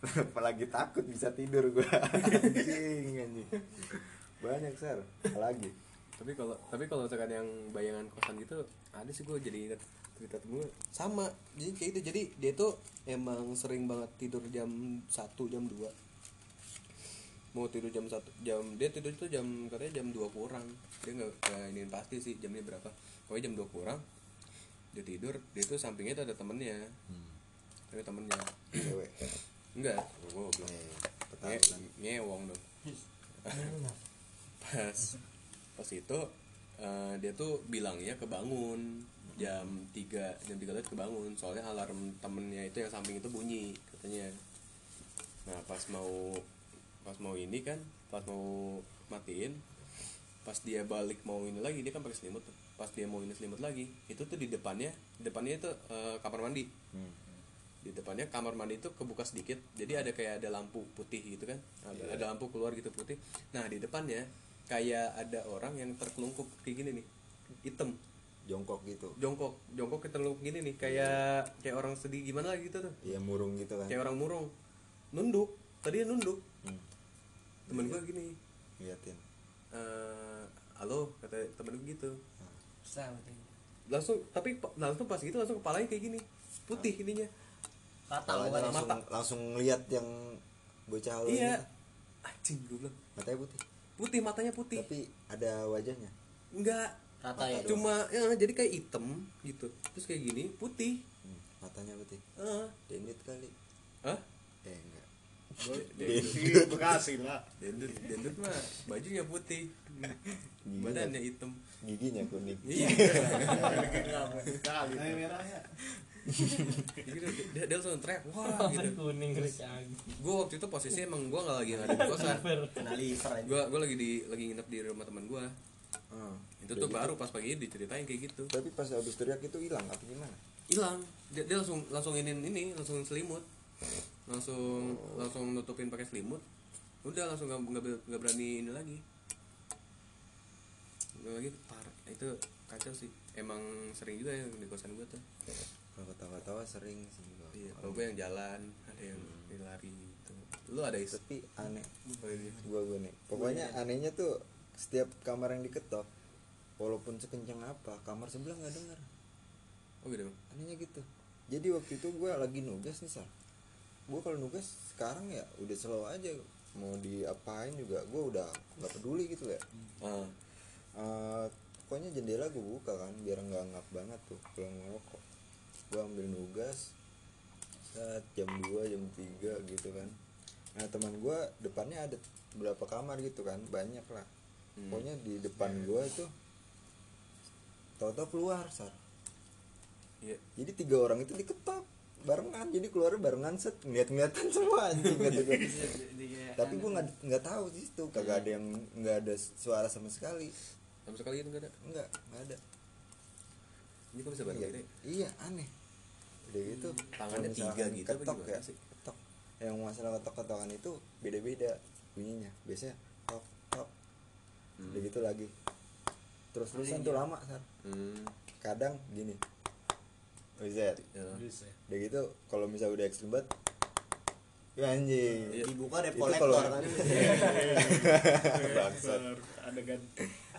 Speaker 4: apalagi takut bisa tidur gue anjing anjing. Banyak sar. Apalagi?
Speaker 3: Tapi kalau tapi kalau misalkan yang bayangan kosan gitu ada sih gue jadi inget cerita temen gue sama. Jadi kayak gitu. Jadi dia tuh emang sering banget tidur jam 1 jam 2 mau tidur jam satu jam dia tidur itu jam katanya jam 2 kurang. Dia nggak ini pasti sih jamnya berapa. Pokoknya jam 2 kurang dia tidur. Dia tuh sampingnya tuh ada temennya. Ada temennya.
Speaker 4: Cewek
Speaker 3: enggak. Gue belum
Speaker 4: ketahuan.
Speaker 3: ngewong dong. Pas pas itu eh, dia tuh bilangnya kebangun. Jam 3 jam 3 tadi kebangun. Soalnya alarm temennya itu yang samping itu bunyi katanya. Nah pas mau pas mau ini kan pas mau matiin pas dia balik mau ini lagi dia kan pakai selimut. Pas dia mau ini selimut lagi itu tuh di depannya depannya itu eh, kamar mandi.
Speaker 4: Hmm.
Speaker 3: Di depannya kamar mandi itu kebuka sedikit jadi ada kayak ada lampu putih gitu kan. Ada, ada lampu keluar gitu putih. Nah di depannya kayak ada orang yang terkelungkup kayak gini nih hitam.
Speaker 4: Jongkok gitu.
Speaker 3: Jongkok jongkok terkelungkup gini nih kayak kayak orang sedih gimana gitu tuh.
Speaker 4: Iya murung gitu kan.
Speaker 3: Kayak orang murung. Nunduk. Tadi nunduk.
Speaker 4: Hmm.
Speaker 3: temen gue gini.
Speaker 4: Liatin.
Speaker 3: Eh halo kata temen gue gitu.
Speaker 1: Sama
Speaker 3: langsung tapi langsung pas gitu langsung kepalanya kayak gini. Putih ininya
Speaker 5: rata mukanya
Speaker 4: langsung
Speaker 3: mata.
Speaker 4: langsung ngeliat yang bocah lu
Speaker 3: iya. anjing gue bilang
Speaker 4: matanya putih.
Speaker 3: Putih matanya putih.
Speaker 4: Tapi ada wajahnya.
Speaker 3: Enggak.
Speaker 5: Rata ya?
Speaker 3: cuma ya, jadi kayak hitam gitu. Terus kayak gini putih.
Speaker 4: Hmm, matanya putih.
Speaker 3: Ah
Speaker 4: dendit kali.
Speaker 3: Hah?
Speaker 4: eh enggak.
Speaker 2: Di Bekasi lah.
Speaker 3: dendut dendut mah bajunya putih. Badannya hitam.
Speaker 4: Giginya kuning.
Speaker 3: Iya.
Speaker 2: Kali.
Speaker 3: Jadi dia, dia, dia langsung teriak wah gitu.
Speaker 1: kuning kerjaan
Speaker 3: gue waktu itu posisi emang gue nggak lagi ada di kosan. Gue gue lagi di lagi nginep di rumah teman gue
Speaker 4: Ah,
Speaker 3: itu
Speaker 4: udah
Speaker 3: tuh
Speaker 4: gitu.
Speaker 3: baru pas pagi diceritain kayak gitu.
Speaker 4: Tapi pas habis teriak itu hilang apa gimana?
Speaker 3: Hilang. Dia, dia langsung langsung ini ini langsung selimut. Langsung langsung nutupin pakai selimut. Udah langsung nggak nggak berani ini lagi. Nggak lagi parah. Itu kacau sih. Emang sering juga yang di kosan gue tuh
Speaker 4: kalau ketawa-tawa sering sih. Gua.
Speaker 3: iya kalau gue yang jalan ada yang lari gitu. Lu ada isu
Speaker 4: tapi aneh.
Speaker 3: Oh, iya.
Speaker 4: gua gua nih. Pokoknya anehnya tuh setiap kamar yang diketok walaupun sekencang apa kamar sebelah nggak dengar
Speaker 3: oh gitu?
Speaker 4: Anehnya gitu. Jadi waktu itu gua lagi nugas nih sar. Gua kalau nugas sekarang ya udah slow aja. Mau diapain juga gua udah nggak peduli gitu ya
Speaker 3: ah.
Speaker 4: Eh, pokoknya jendela gue buka kan biar nggak ngap banget tuh kalau ngerokok gue ambil nugas saat jam 2 jam 3 gitu kan. Nah teman gue depannya ada berapa kamar gitu kan banyak lah.
Speaker 3: Hmm.
Speaker 4: pokoknya di depan gue itu tau-tau keluar sar.
Speaker 3: Iya.
Speaker 4: Jadi tiga orang itu diketok barengan jadi keluar barengan set ngeliat-ngeliatan semua anjing kata gua. tapi gue nggak nggak tahu sih itu kagak ada yang nggak ada suara sama sekali.
Speaker 3: Sama sekali itu nggak ada?
Speaker 4: Nggak nggak ada.
Speaker 3: Ini kok bisa bareng
Speaker 4: iya, iya aneh udah gitu.
Speaker 3: Tangannya
Speaker 4: kalau
Speaker 3: tiga gitu
Speaker 4: ketok ya?
Speaker 3: sih?
Speaker 4: ketok. Yang masalah ketok ketokan itu beda beda bunyinya. Biasanya tok tok.
Speaker 3: Hmm.
Speaker 4: udah gitu lagi. Terus terusan tuh lama sar
Speaker 3: hmm.
Speaker 4: Kadang gini. Wizard
Speaker 3: ya.
Speaker 4: udah gitu kalau misalnya udah ekstrim banget ya anjing.
Speaker 3: Iya.
Speaker 5: dibuka deh kolektor. Kan
Speaker 4: bangsat.
Speaker 2: Adegan.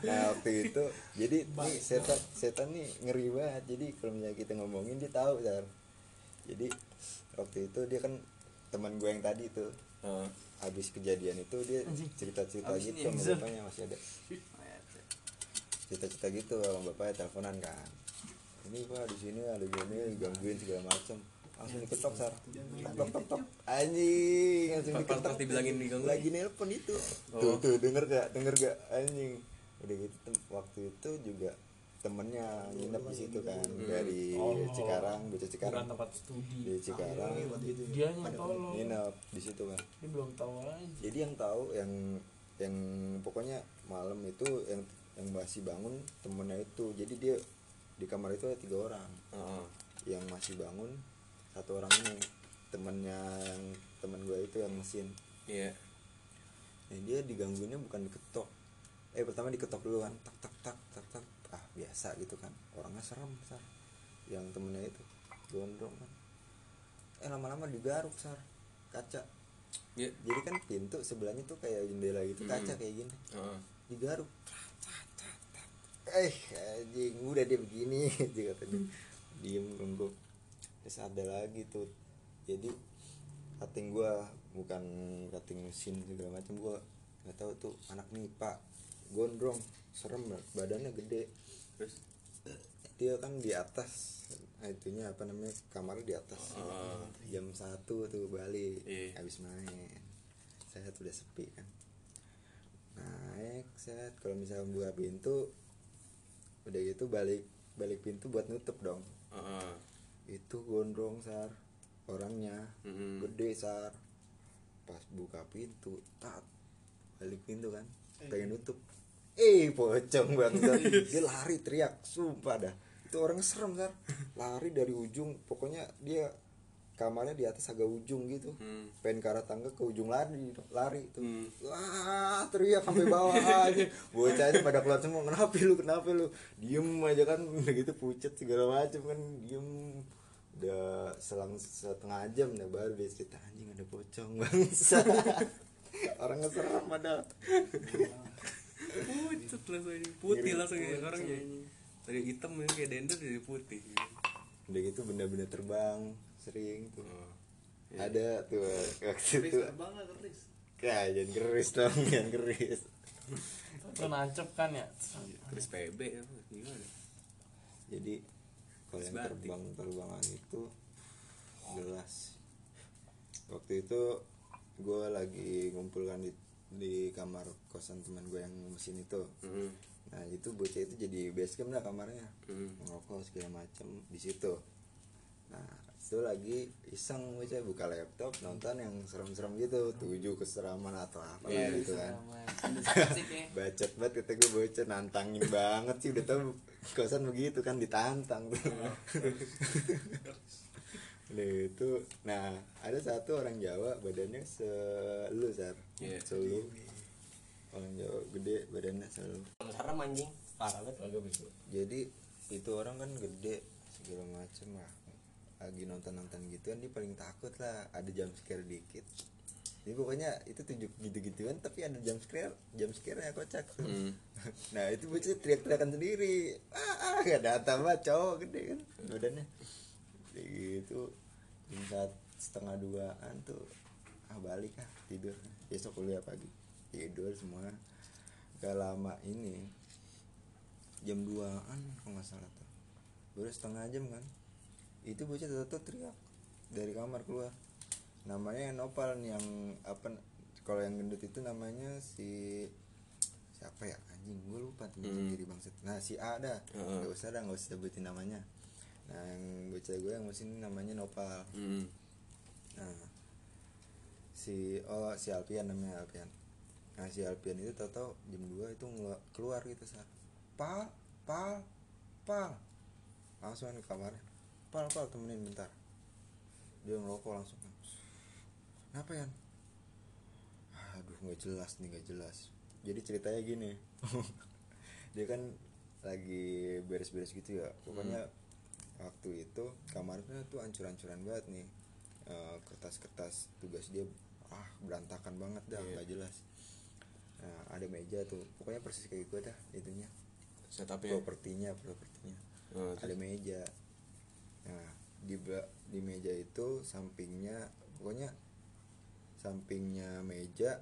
Speaker 4: nah waktu itu jadi nih setan setan nih ngeri banget. Jadi kalau misalnya kita ngomongin dia tahu sar jadi waktu itu dia kan teman gue yang tadi tuh.
Speaker 3: Ah.
Speaker 4: habis kejadian itu dia cerita cerita gitu sama bapaknya masih ada. Cerita cerita gitu sama bapaknya teleponan kan. Ini pak di sini ada gini gangguin segala macam langsung diketok sar. Tok tok tok anjing langsung diketok.
Speaker 3: dibilangin digangguin.
Speaker 4: lagi nelpon itu.
Speaker 3: Oh.
Speaker 4: tuh tuh denger gak? Denger gak? Anjing. Udah gitu waktu itu juga temennya nginep di situ kan dari
Speaker 1: Oh.
Speaker 4: Cikarang bocah
Speaker 1: bukan
Speaker 4: Cikarang
Speaker 1: tempat studi.
Speaker 4: Di Cikarang.
Speaker 1: Dia yang tolong.
Speaker 4: nginep di situ kan
Speaker 1: dia belum tahu aja.
Speaker 4: Jadi yang tahu yang yang pokoknya malam itu yang yang masih bangun temennya itu. Jadi dia di kamar itu ada tiga orang.
Speaker 3: Heeh.
Speaker 4: yang masih bangun satu orang ini temennya yang teman gue itu yang mesin.
Speaker 3: Iya.
Speaker 4: Nah, dia diganggunya bukan diketok. Eh pertama diketok dulu kan. Tak tak tak tak tak ah biasa gitu kan. Orangnya serem sar. Yang temennya itu gondrong kan. Eh lama-lama digaruk sar. Kaca.
Speaker 3: Iya.
Speaker 4: Jadi kan pintu sebelahnya tuh kayak jendela gitu kaca kayak gini.
Speaker 3: Heeh.
Speaker 4: digaruk. Eh anjing udah dia begini aja kata dia diem nunggu terus ada lagi tuh. Jadi cutting gua bukan cutting mesin segala macam gua nggak tahu tuh anak nipa. Gondrong serem banget, badannya gede
Speaker 3: terus?
Speaker 4: Dia kan di atas itunya apa namanya kamarnya di atas.
Speaker 3: Ah.
Speaker 4: jam satu tuh balik
Speaker 3: Iya.
Speaker 4: habis main. Saya tuh udah sepi kan. Naik set kalau misalnya buka pintu udah gitu balik balik pintu buat nutup dong.
Speaker 3: Heeh.
Speaker 4: itu gondrong sar. Orangnya
Speaker 3: Mm-mm.
Speaker 4: gede sar. Pas buka pintu tat balik pintu kan. Pengen nutup eh pocong banget dia lari teriak. Sumpah dah. Itu orang serem sar lari dari ujung. Pokoknya dia kamarnya di atas agak ujung gitu.
Speaker 3: Hmm.
Speaker 4: pengen ke arah tangga ke ujung lari lari tuh
Speaker 3: Hmm.
Speaker 4: wah teriak sampai bawah aja. Bocahnya pada keluar semua. Kenapa lu kenapa lu? Diem aja kan. Udah gitu pucet segala macem kan. Diem. Udah selang setengah jam dah baru dia cerita anjing ada pocong bangsa. Orang ngeserem padahal
Speaker 3: Pucet langsung putih langsung ya orang ya. tadi hitam ini kayak dender jadi putih.
Speaker 4: Udah gitu benda-benda terbang sering tuh.
Speaker 3: Oh.
Speaker 4: ada tuh waktu
Speaker 2: Keris
Speaker 4: itu.
Speaker 2: terbang lah keris.
Speaker 4: ya jangan keris dong jangan keris.
Speaker 1: Itu nancep kan ya?
Speaker 3: Terus PB apa? Gimana?
Speaker 4: Jadi kalau yang terbang terbangan itu jelas waktu itu gue lagi ngumpulkan di di kamar kosan teman gue yang mesin itu.
Speaker 3: Hmm.
Speaker 4: nah itu bocah itu jadi base camp lah kamarnya.
Speaker 3: Hmm.
Speaker 4: ngerokok segala macem di situ. Nah itu lagi iseng bocah buka laptop nonton yang serem-serem gitu. Tujuh keseraman atau apa
Speaker 3: Iya,
Speaker 4: gitu kan.
Speaker 5: Ya.
Speaker 4: bacot banget kata gue bocah. Nantangin banget sih. Udah tau kosan begitu kan ditantang tuh Udah itu nah ada satu orang Jawa badannya selu sar.
Speaker 3: Iya.
Speaker 4: selu. orang Jawa gede badannya selu.
Speaker 5: Serem anjing. Parah banget.
Speaker 4: jadi itu orang kan gede segala macem lah. Lagi nonton nonton gitu kan dia paling takut lah ada jam scare dikit. Jadi pokoknya itu tujuh gitu gituan tapi ada jam scare jam scare nya kocak. Tuh
Speaker 3: Hmm.
Speaker 4: nah itu bocah teriak-teriakan sendiri. Ah, ah gak datang banget cowok gede kan badannya. Kayak gitu jam saat setengah duaan tuh ah balik ah tidur. Besok kuliah pagi. Tidur semua. Gak lama ini jam 2an kalau nggak salah tuh. Baru setengah jam kan? Itu bocah tetap teriak dari kamar keluar. Namanya yang nopal nih yang apa kalau yang gendut itu namanya si siapa ya? Anjing gue lupa tuh
Speaker 3: Hmm.
Speaker 4: sendiri bangsat. Nah si A dah. Nggak usah dah nggak usah sebutin namanya nah yang bocah gue yang mesin namanya nopal.
Speaker 3: Hmm.
Speaker 4: Nah, si oh si Alpian namanya Alpian. Nah si Alpian itu tahu jam 2 itu keluar gitu saat pal pal pal. Langsung ke kamar pal pal temenin bentar. Dia ngerokok langsung. Kenapa ya aduh nggak jelas nih nggak jelas. Jadi ceritanya gini. Dia kan lagi beres-beres gitu ya. Pokoknya waktu itu kamarnya tuh ancur-ancuran banget nih. Eh, kertas-kertas tugas dia ah berantakan banget dah
Speaker 3: Iya.
Speaker 4: nggak jelas. Nah, ada meja tuh pokoknya persis kayak gue dah itunya.
Speaker 3: Setupnya
Speaker 4: propertinya propertinya.
Speaker 3: Oh,
Speaker 4: ada meja. Nah di di meja itu sampingnya pokoknya sampingnya meja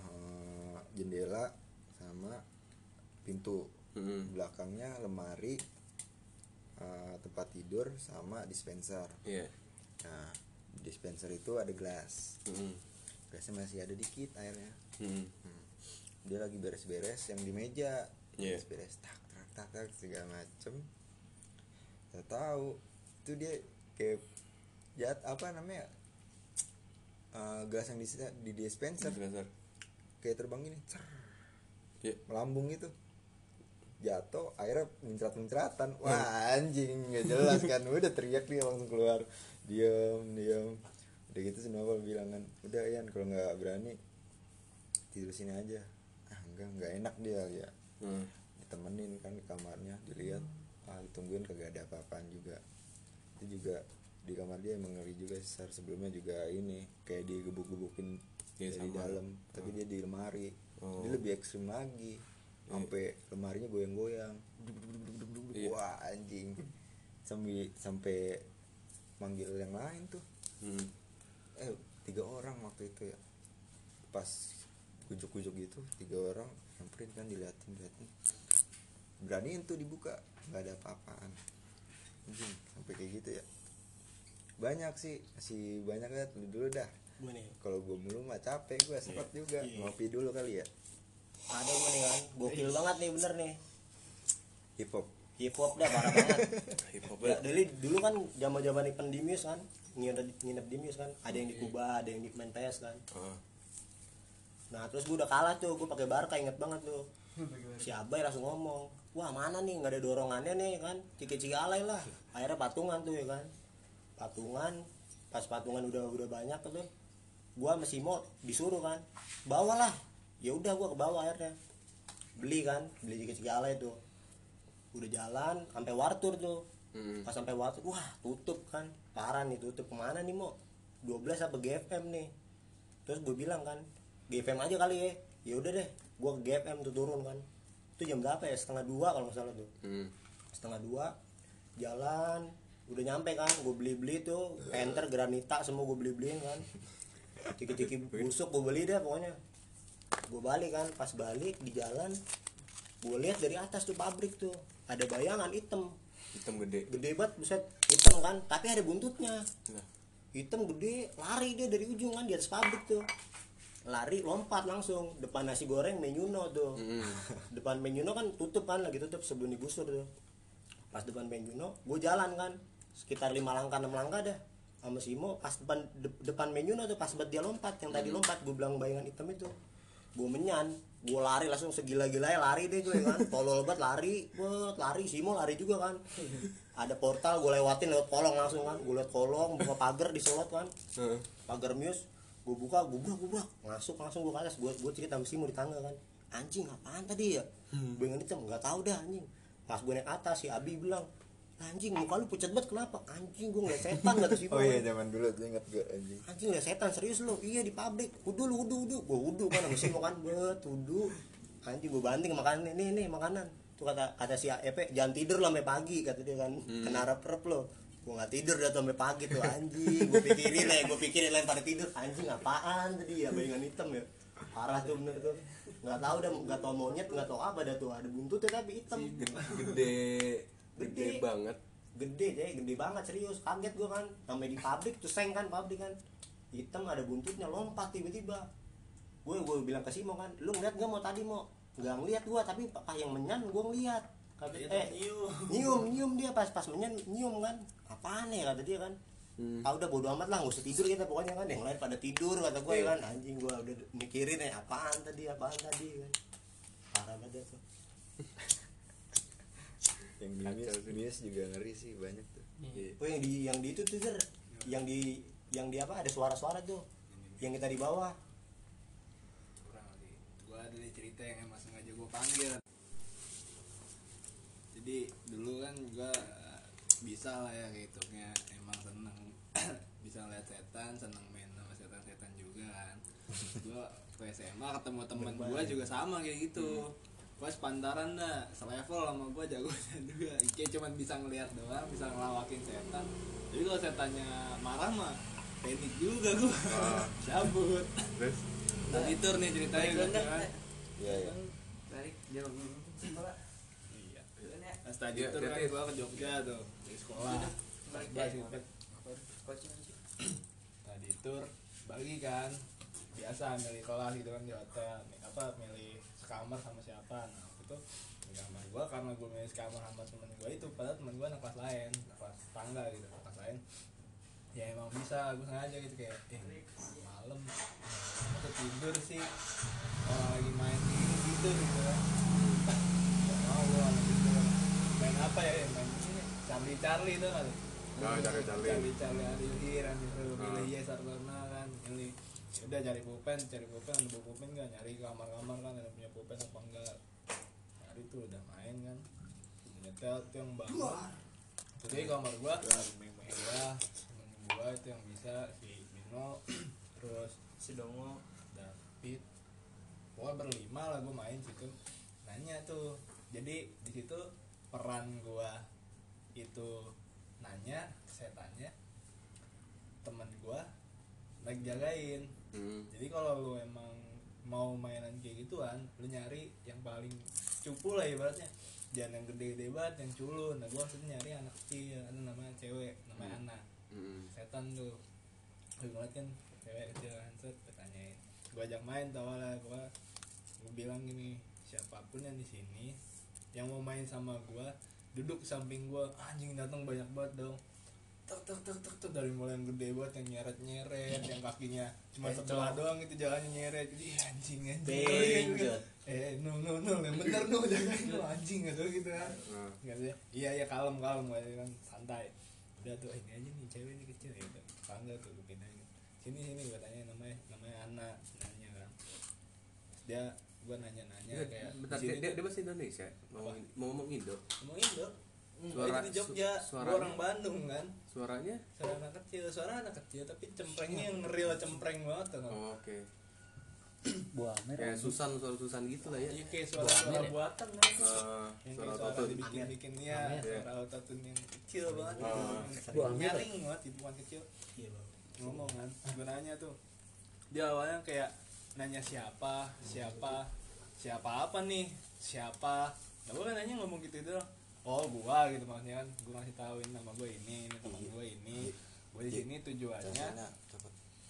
Speaker 4: eh, jendela sama pintu.
Speaker 3: Hmm.
Speaker 4: belakangnya lemari tidur sama dispenser
Speaker 3: iya
Speaker 4: nah dispenser itu ada gelas
Speaker 3: Mm-mm.
Speaker 4: gelasnya masih ada dikit airnya
Speaker 3: Mm-mm.
Speaker 4: dia lagi beres-beres yang di meja
Speaker 3: Iya.
Speaker 4: beres tak tak tak tak segala macem saya tahu itu dia kayak jat apa namanya Eh, gelas yang di, di dispenser
Speaker 3: Dispenser.
Speaker 4: kayak terbang gini cer,
Speaker 3: Iya.
Speaker 4: melambung gitu jatuh airnya muncrat muncratan wah anjing nggak jelas kan. Udah teriak dia langsung keluar. Diam diam udah gitu si Novel bilang kan udah Ian kalau nggak berani tidur sini aja. Ah enggak nggak enak dia ya.
Speaker 3: Hmm.
Speaker 4: ditemenin kan ke kamarnya dilihat ah ditungguin kagak ada apa-apaan juga. Itu juga di kamar dia emang ngeri juga sih sebelumnya juga ini kayak digebuk-gebukin
Speaker 3: Iya,
Speaker 4: dari dalam tapi dia di lemari.
Speaker 3: Oh.
Speaker 4: dia lebih ekstrim lagi sampai lemarinya goyang-goyang.
Speaker 3: Iya.
Speaker 4: wah anjing. Sampai sampai manggil yang lain tuh.
Speaker 3: Hmm.
Speaker 4: eh tiga orang waktu itu ya. Pas gujuk-gujuk gitu tiga orang nyamperin kan diliatin diliatin. Beraniin tuh dibuka. Nggak ada apa-apaan. Anjing, sampai kayak gitu ya. Banyak sih masih banyak ya dulu dah.
Speaker 5: Nih
Speaker 4: kalau gue mulu mah capek gue sempat juga.
Speaker 5: Iya.
Speaker 4: ngopi dulu kali ya
Speaker 5: ada gue nih kan gokil banget nih bener nih.
Speaker 4: Hip hop
Speaker 5: hip hop dah parah banget.
Speaker 3: Hip hop
Speaker 5: ya, dari dulu kan zaman zaman ipan di Muse kan. Nginep nginep di Muse kan. Ada yang di Kuba ada yang di main PS kan.
Speaker 3: Ah.
Speaker 5: nah terus gue udah kalah tuh. Gue pakai Barca inget banget tuh. Si Abai langsung ngomong wah mana nih? Nggak ada dorongannya nih kan. Ciki-ciki alay lah. Akhirnya patungan tuh ya kan. Patungan pas patungan udah udah banyak tuh gua sama Simo disuruh kan. Bawalah ya udah gua ke bawah akhirnya. Beli kan beli ciki-ciki alay tuh. Udah jalan sampai wartur tuh.
Speaker 3: Mm.
Speaker 5: pas sampai wartur wah tutup kan. Parah nih tutup. Ke mana nih mau 12 apa GFM nih? Terus gue bilang kan GFM aja kali ya. Ya udah deh gue ke GFM tuh turun kan. Itu jam berapa ya? Setengah dua kalau nggak salah tuh.
Speaker 3: Hmm.
Speaker 5: setengah dua jalan. Udah nyampe kan gue beli beli tuh. Penter granita semua gue beli beliin kan. Ciki ciki busuk gue beli deh pokoknya gue balik kan pas balik di jalan gue lihat dari atas tuh pabrik tuh ada bayangan hitam.
Speaker 3: Hitam gede.
Speaker 5: Gede banget buset hitam kan tapi ada buntutnya.
Speaker 3: Nah
Speaker 5: hitam gede lari dia dari ujung kan di atas pabrik tuh. Lari lompat langsung depan nasi goreng menyuno tuh.
Speaker 3: Mm.
Speaker 5: depan menyuno kan tutup kan lagi tutup sebelum digusur tuh. Pas depan menyuno gue jalan kan sekitar lima langkah enam langkah dah sama Simo pas depan de- depan menyuno tuh pas buat dia lompat yang tadi lompat gue bilang bayangan hitam itu gue menyan gue lari langsung segila-gila ya lari deh gue kan. Tolol banget lari buat lari. Simo lari juga kan. Ada portal gue lewatin lewat kolong langsung kan. Gue liat kolong buka pagar di slot kan. Pagar mius gue buka gue buka gue buka. Masuk langsung gue ke atas. Gue gue cerita sama Simo di tangga kan. Anjing apaan tadi ya? Bayangan hitam nggak tahu dah anjing. Pas gue naik atas si Abi bilang anjing muka lu pucat banget kenapa? Anjing gue ngeliat setan kata Simo
Speaker 4: oh iya zaman dulu tuh ingat gue anjing.
Speaker 5: Anjing ngeliat setan serius lu? Iya di pabrik. Wudu lu wudu wudu. Gue wudu kan sama Simo kan bet wudu. Anjing gue banting makanan nih nih makanan tuh kata kata si Epe jangan tidur lo sampai pagi kata dia kan. Kena rep rep lo gue nggak tidur dah sampai pagi tuh anjing. Gue pikirin ya gue pikirin lain pada tidur. Anjing apaan tadi ya bayangan hitam ya? Parah tuh bener tuh. Nggak tahu dah nggak tahu monyet nggak tahu apa dah tuh. Ada buntutnya tapi hitam.
Speaker 3: Gede gede gede. banget.
Speaker 5: Gede deh gede banget serius. Kaget gue kan. Sampai di pabrik tuh seng kan pabrik kan. Hitam ada buntutnya lompat tiba-tiba. Gue gue bilang ke Simo kan lu ngeliat gak mau tadi mau nggak ngeliat gue tapi pas yang menyan gue ngeliat. Kata eh nyium. nyium dia pas pas menyan nyium kan. Apaan ya? kata dia kan.
Speaker 3: Hmm.
Speaker 5: ah udah bodo amat lah nggak usah tidur kita pokoknya kan. Yang lain pada tidur kata gue kan. Anjing gue udah mikirin ya apaan tadi apaan tadi kan. Parah banget tuh
Speaker 4: yang
Speaker 3: sih.
Speaker 4: Mius juga ngeri sih banyak tuh.
Speaker 3: Iya.
Speaker 5: Oh yang di yang di itu tuh Zer. yang di yang di apa? Ada suara-suara tuh. Yang kita di bawah.
Speaker 2: Kurang lagi. Gua ada cerita yang emang sengaja gua panggil. Jadi dulu kan gua bisa lah ya ngitungnya. Emang seneng. Bisa lihat setan seneng main sama setan-setan juga kan. Gua ke SMA ketemu temen gua juga sama kayak gitu gua sepantaran dah selevel sama gua jagonya juga. Ike cuman bisa ngeliat doang bisa ngelawakin setan. Jadi kalau setannya marah mah panik juga gua. Cabut.
Speaker 3: Terus?
Speaker 2: Nah, itu nih ceritanya gitu kan.
Speaker 4: iya iya.
Speaker 2: Tarik dia Iya. Pas study
Speaker 3: Iya,
Speaker 2: tour kan
Speaker 3: iya.
Speaker 2: gua ke Jogja tuh di sekolah.
Speaker 1: Deh.
Speaker 2: Ipet. study tour bagi kan. Biasa milih kelas gitu kan di hotel. Apa milih sekamar sama siapa. Nah waktu itu di kamar gua karena gua milih sekamar sama temen gua itu padahal temen gua anak kelas lain anak kelas tangga gitu anak kelas lain. Ya emang bisa gua sengaja gitu kayak eh malam aku tidur sih orang lagi main ini gitu gitu. Kan mau gua main apa ya main ini Charlie Charlie tuh kan
Speaker 3: Nah, cari.
Speaker 2: Charlie Charlie. Adir kan disuruh
Speaker 3: Ah.
Speaker 2: milih yes no kan milih Ya udah cari pulpen cari pulpen ada buku pulpen nggak? Nyari kamar-kamar kan ada punya pulpen apa enggak? Nyari tuh udah main kan. Nyetel tuh yang bangun. Jadi kamar gua. Temen gua temen gua itu yang bisa si Bino terus
Speaker 5: si dongo.
Speaker 2: David. Pokoknya berlima lah gue main situ. Nanya tuh. Jadi di situ peran gua itu nanya saya tanya temen gua lagi jagain
Speaker 3: Hmm.
Speaker 2: jadi kalau lu emang mau mainan kayak gituan lu nyari yang paling cupu lah ibaratnya. Jangan yang gede-gede banget yang culun nah gua maksudnya nyari anak kecil ada namanya cewek namanya anak
Speaker 3: Hmm.
Speaker 2: setan tuh. Gue ngeliat kan cewek kecil kan set gue tanyain. Gue ajak main tau lah gue gue bilang gini siapa pun yang di sini yang mau main sama gue duduk samping gue anjing datang banyak banget dong tek tek tek tek tek dari mulai yang gede banget yang nyeret nyeret yang kakinya cuma
Speaker 5: Bencong.
Speaker 2: sebelah doang itu jalannya nyeret jadi "Ih, anjing anjing eh no no no yang bener no jagain no anjing gitu gitu kan Nggak sih? Iya iya kalem kalem kan santai. Udah tuh ini aja nih cewek ini kecil ya. Bangga tuh gue pindahin. Sini sini gue tanya namanya namanya Ana nanya kan. Terus dia gue nanya nanya
Speaker 3: Iya,
Speaker 2: kayak
Speaker 3: bentar,
Speaker 2: di
Speaker 3: dia, dia, dia bahasa Indonesia mau ngomong Indo
Speaker 2: ngomong Indo.
Speaker 3: Suara-
Speaker 2: Suara, di Jogja,
Speaker 3: su-
Speaker 2: gue
Speaker 3: suaranya?
Speaker 2: orang Bandung kan.
Speaker 3: suaranya
Speaker 2: Suara anak kecil, suara anak kecil tapi cemprengnya yang real cempreng banget tuh.
Speaker 3: oh, oke
Speaker 1: buah merah
Speaker 3: kayak Susan suara Susan gitu lah ya
Speaker 2: Iya kayak suara-suara
Speaker 1: Amir ya?
Speaker 2: buatan kan.
Speaker 3: Ah,
Speaker 2: yang
Speaker 3: suara
Speaker 2: suara dibikin-bikin ya, suara autotune yang kecil banget.
Speaker 3: Oh.
Speaker 1: Buah.
Speaker 2: Nyaring banget, bukan kecil.
Speaker 5: iya
Speaker 2: ngomong kan gue nanya tuh dia awalnya kayak nanya siapa siapa siapa apa nih siapa nah gue kan nanya ngomong gitu doang oh gua gitu maksudnya kan. Gue ngasih tauin nama gue ini ini teman gue ini. Gue di sini tujuannya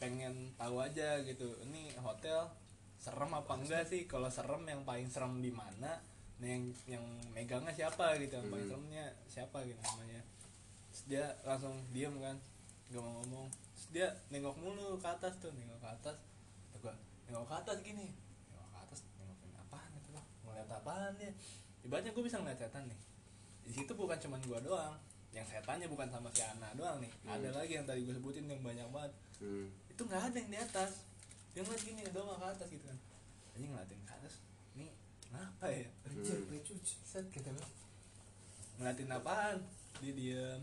Speaker 2: pengen tahu aja gitu. Ini hotel serem apa enggak sih? Kalau serem yang paling serem di mana? Nah yang yang megangnya siapa gitu? Yang paling
Speaker 3: Hmm.
Speaker 2: seremnya siapa gitu namanya? Terus dia langsung diem kan. Gak mau ngomong. Terus dia nengok mulu ke atas tuh nengok ke atas. Kata gua nengok ke atas gini. Nengok ke atas nengokin apaan gitu loh ngeliat apaan dia? Ibaratnya gue bisa ngeliat setan nih di situ bukan cuman gua doang. Yang setannya bukan sama si Ana doang nih.
Speaker 3: Hmm.
Speaker 2: ada lagi yang tadi gue sebutin yang banyak banget.
Speaker 3: Hmm.
Speaker 2: itu nggak ada yang di atas. Dia ngeliat gini doang ke atas gitu kan. Aja ngeliatin ke atas. Nih kenapa ya?
Speaker 3: Hmm.
Speaker 2: set gitu kan. Ngeliatin apaan? Dia diam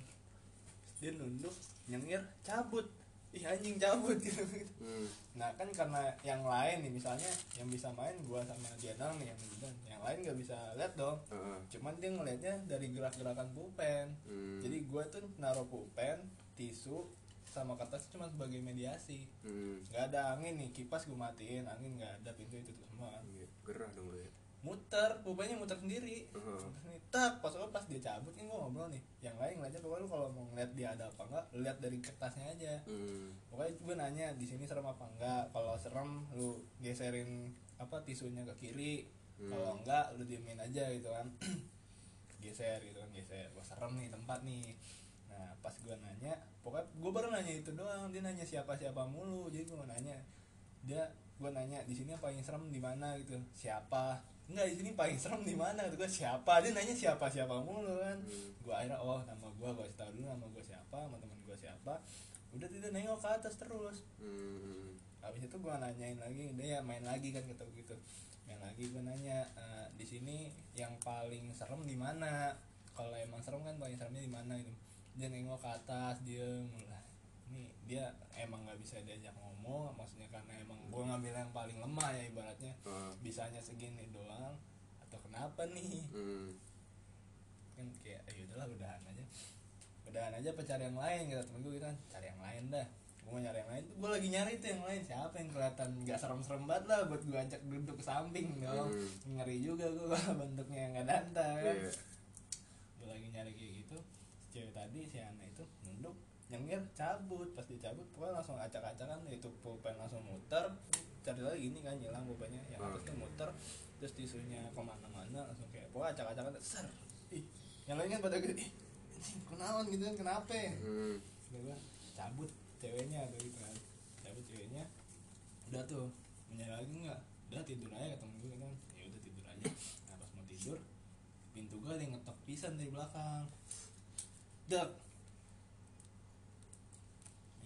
Speaker 2: dia nunduk nyengir cabut ih anjing cabut. Gitu
Speaker 3: Hmm.
Speaker 2: nah kan karena yang lain nih misalnya yang bisa main gua sama dia doang nih yang bidan yang lain nggak bisa lihat dong.
Speaker 3: Ah,
Speaker 2: cuman dia ngelihatnya dari gerak-gerakan pulpen.
Speaker 3: Hmm.
Speaker 2: jadi gua tuh naruh pulpen tisu sama kertas cuma sebagai mediasi.
Speaker 3: Hmm.
Speaker 2: nggak ada angin nih kipas gue matiin angin nggak ada pintu itu semua.
Speaker 3: Iya, gerah dong lu ya
Speaker 2: muter pulpennya muter sendiri. Sendiri. Tak pas pas dia cabut kan gue ngobrol nih. Yang lain ngeliatnya pokoknya lu kalau mau ngeliat dia ada apa enggak lihat dari kertasnya aja.
Speaker 3: Hmm.
Speaker 2: pokoknya gue nanya di sini serem apa enggak? Kalau serem lu geserin apa tisunya ke kiri.
Speaker 3: Hmm.
Speaker 2: kalau enggak lu diemin aja gitu kan. Geser gitu kan geser. Wah serem nih tempat nih. Nah pas gue nanya pokoknya gue baru nanya itu doang. Dia nanya siapa siapa mulu. Jadi gue nanya dia gue nanya di sini yang paling serem di mana? Gitu. Siapa enggak di sini paling serem di mana? Gitu gue siapa? Dia nanya siapa siapa mulu kan?
Speaker 3: Hmm.
Speaker 2: gue akhirnya oh nama gue gue tahu dulu nama gue siapa sama teman gue siapa. Udah tidak nengok ke atas terus.
Speaker 3: Hmm.
Speaker 2: habis itu gue nanyain lagi dia ya main lagi kan kata gitu. Main lagi gue nanya "Eh, di sini yang paling serem di mana? Kalau emang serem kan paling seremnya di mana gitu. Dia nengok ke atas dia mulai ini dia emang nggak bisa diajak ngomong maksudnya karena emang gue ngambil yang paling lemah ya ibaratnya.
Speaker 3: Ah.
Speaker 2: bisanya segini doang atau kenapa nih?
Speaker 3: Hmm.
Speaker 2: kan kayak ayo udahlah udahan aja. Udahan aja apa cari yang lain? kata temen gue gitu kan. Cari yang lain dah. Gue mau nyari yang lain gue lagi nyari tuh yang lain. Siapa yang kelihatan nggak serem-serem banget lah buat gue ajak duduk ke samping dong
Speaker 3: Hmm.
Speaker 2: ngeri juga gue kalau bentuknya nggak danta kan.
Speaker 3: Iya.
Speaker 2: lagi nyari kayak gitu. Cewek tadi si Ana itu nyengir cabut. Pas dicabut pokoknya langsung acak-acakan itu pulpen langsung muter. Cari lagi gini kan nyilang pulpennya yang
Speaker 3: Hmm.
Speaker 2: atasnya muter. Terus tisunya ke mana-mana langsung kayak pokoknya acak-acakan ser ih. Yang lain kan pada gitu ih kenalan gitu kan kenapa?
Speaker 3: Hmm.
Speaker 2: Cabut ceweknya tuh gitu kan. Cabut ceweknya. Udah tuh mau nyari lagi nggak? Udah tidur aja ketemu gue kan. Ya udah tidur aja. Nah pas mau tidur pintu gue ada yang ngetok pisan dari belakang. Dak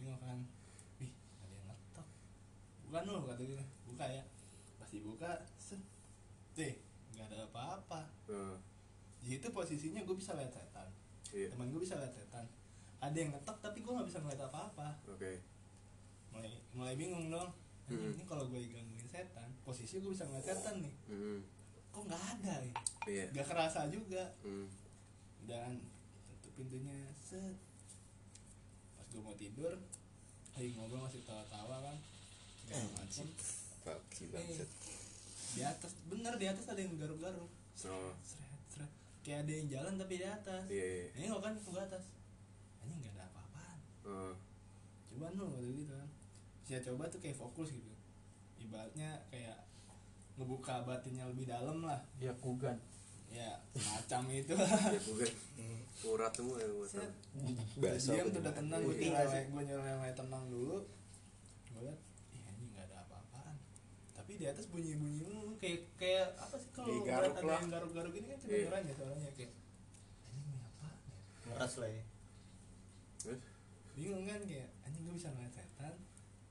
Speaker 2: nengok kan wih ada yang ngetok. Bukan lo kata gue buka ya. Pas dibuka set. Deh nggak ada apa-apa.
Speaker 3: Eh,
Speaker 2: di situ posisinya gue bisa lihat setan.
Speaker 3: Iya.
Speaker 2: Teman gue bisa lihat setan. Ada yang ngetok tapi gue nggak bisa ngeliat apa-apa.
Speaker 3: Oke.
Speaker 2: Mulai mulai bingung dong. Anjing,
Speaker 3: Hmm.
Speaker 2: ini kalau gue digangguin setan posisi gue bisa ngeliat setan nih.
Speaker 3: Hmm.
Speaker 2: kok nggak ada ya
Speaker 3: iya.
Speaker 2: Nggak kerasa juga.
Speaker 3: Hmm.
Speaker 2: dan tutup pintunya set gue mau tidur lagi ngobrol masih tawa-tawa kan. Segala
Speaker 4: Paksi
Speaker 2: Eh,
Speaker 4: banget.
Speaker 2: di atas bener di atas ada yang garuk-garuk. Seret seret. Kayak ada yang jalan tapi di atas.
Speaker 3: Iya iya.
Speaker 2: Ini nggak kan ke atas. Ini nggak ada apa-apaan.
Speaker 3: Oh,
Speaker 2: coba nu waktu gitu kan saya coba tuh kayak fokus gitu. Ibaratnya kayak ngebuka batinnya lebih dalam lah.
Speaker 1: Ya kugan
Speaker 2: ya semacam itu.
Speaker 3: Ya bukan urat semua ya
Speaker 2: Set.
Speaker 4: Bahasa
Speaker 2: diam udah tenang
Speaker 4: Iya.
Speaker 2: gue
Speaker 5: sih?
Speaker 2: gue lain tenang dulu. Gue liat ih ini nggak ada apa-apaan. Tapi di atas bunyi bunyi kayak kayak apa sih kalau ada yang garuk-garuk ini kan
Speaker 3: Iya.
Speaker 2: kedengeran ya suaranya kayak ini apa?
Speaker 5: Ngeras lah ya.
Speaker 2: Bingung kan kayak anjing gue bisa ngeliat setan?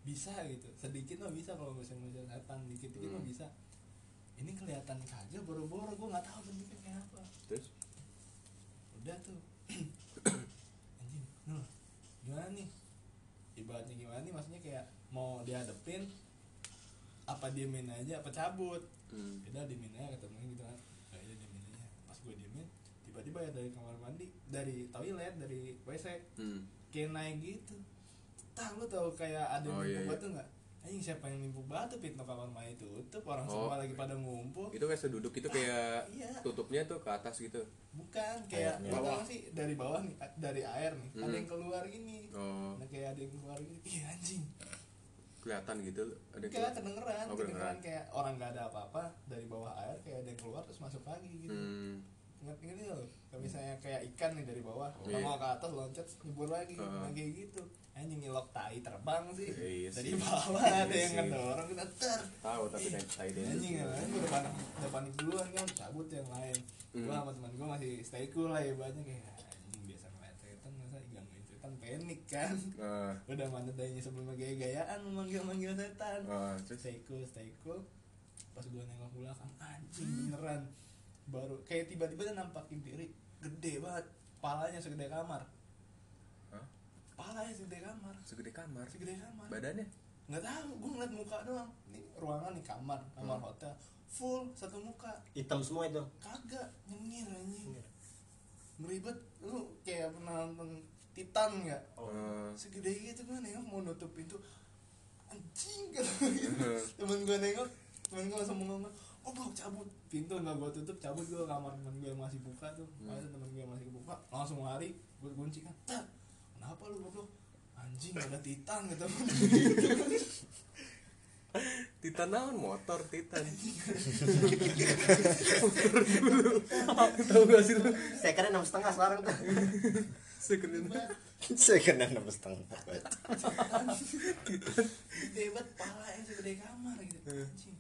Speaker 2: Bisa gitu. Sedikit mah bisa kalau bisa ngeliat setan dikit dikit mah
Speaker 3: Hmm.
Speaker 2: bisa ini kelihatan kagak boro-boro gue nggak tahu bentuknya kayak apa.
Speaker 3: Terus?
Speaker 2: Udah tuh. Anjing gimana nih? Ibaratnya gimana nih? Maksudnya kayak mau dihadepin apa diemin aja apa cabut?
Speaker 3: Hmm.
Speaker 2: udah diemin aja ketemu gitu kan. Ya udah diemin aja. Pas gue diemin tiba-tiba ya dari kamar mandi dari toilet dari wc
Speaker 3: Hmm.
Speaker 2: kayak naik gitu. Tak lu tau kayak ada
Speaker 3: Oh,
Speaker 2: yang
Speaker 3: iya, iya.
Speaker 2: batu nggak anjing siapa yang nipu batu pintu kamar mandi tutup orang
Speaker 3: Oh.
Speaker 2: semua lagi pada ngumpul
Speaker 3: itu kayak seduduk itu kayak
Speaker 2: iya
Speaker 3: tutupnya tuh ke atas gitu
Speaker 2: bukan kayak
Speaker 5: Bawah.
Speaker 2: sih dari bawah nih dari air nih ada
Speaker 3: Hmm.
Speaker 2: yang keluar gini
Speaker 3: oh
Speaker 2: nah kayak ada yang keluar gini iya anjing
Speaker 3: kelihatan gitu ada yang
Speaker 2: kayak
Speaker 3: keluar.
Speaker 2: kedengeran
Speaker 3: Oh,
Speaker 2: kedengeran
Speaker 3: kedengeran.
Speaker 2: kayak orang nggak ada apa-apa dari bawah air kayak ada yang keluar terus masuk lagi gitu
Speaker 3: hmm.
Speaker 2: Ingat ingat itu loh kalau misalnya kayak ikan nih dari bawah
Speaker 3: Iya.
Speaker 2: mau ke atas loncat nyebur lagi. Nah, kayak gitu. Anjing ngilok tai terbang sih.
Speaker 3: Iya
Speaker 2: dari bawah
Speaker 3: Iya
Speaker 2: ada yang ngedorong kita ter.
Speaker 3: Tahu tapi tai tai deh
Speaker 2: anjing kan udah panik udah panik duluan kan cabut yang lain.
Speaker 3: Hmm.
Speaker 2: gua sama teman gua masih stay cool lah ibaratnya. Kayak anjing biasa ngeliat setan masa gangguin setan panik kan?
Speaker 3: Nah,
Speaker 2: udah mana dayanya sebelum gaya-gayaan manggil manggil setan
Speaker 3: terus?
Speaker 2: Stay cool stay cool. Pas gua nengok belakang anjing beneran baru. Kayak tiba-tiba dia nampakin diri gede banget. Palanya segede kamar.
Speaker 3: Hah?
Speaker 2: palanya segede kamar.
Speaker 3: Segede kamar?
Speaker 2: Segede kamar.
Speaker 3: Badannya?
Speaker 2: Nggak tahu gue ngeliat muka doang. Nih ruangan nih kamar kamar
Speaker 3: Hmm.
Speaker 2: hotel. Full satu muka.
Speaker 5: Hitam semua itu?
Speaker 2: Kagak nyengir anjing. Ngeribet lu kayak pernah nonton Titan nggak?
Speaker 3: Eh,
Speaker 2: segede gitu gue nengok mau nutup pintu. Anjing gitu. temen gue nengok temen gue langsung ngomong oh bro cabut? Pintu nggak gue tutup cabut gue ke kamar temen gue yang masih buka tuh.
Speaker 3: Hmm.
Speaker 2: ada temen gue yang masih buka langsung lari gue kunci kan "Tar, kenapa lu goblok? Anjing ada titan gitu
Speaker 3: Titan naon? Motor Titan.
Speaker 1: Tahu gak sih lu?
Speaker 5: Saya kira enam setengah sekarang tuh.
Speaker 4: Saya kena enam setengah.
Speaker 2: gede banget pala yang segede kamar gitu. Anjing.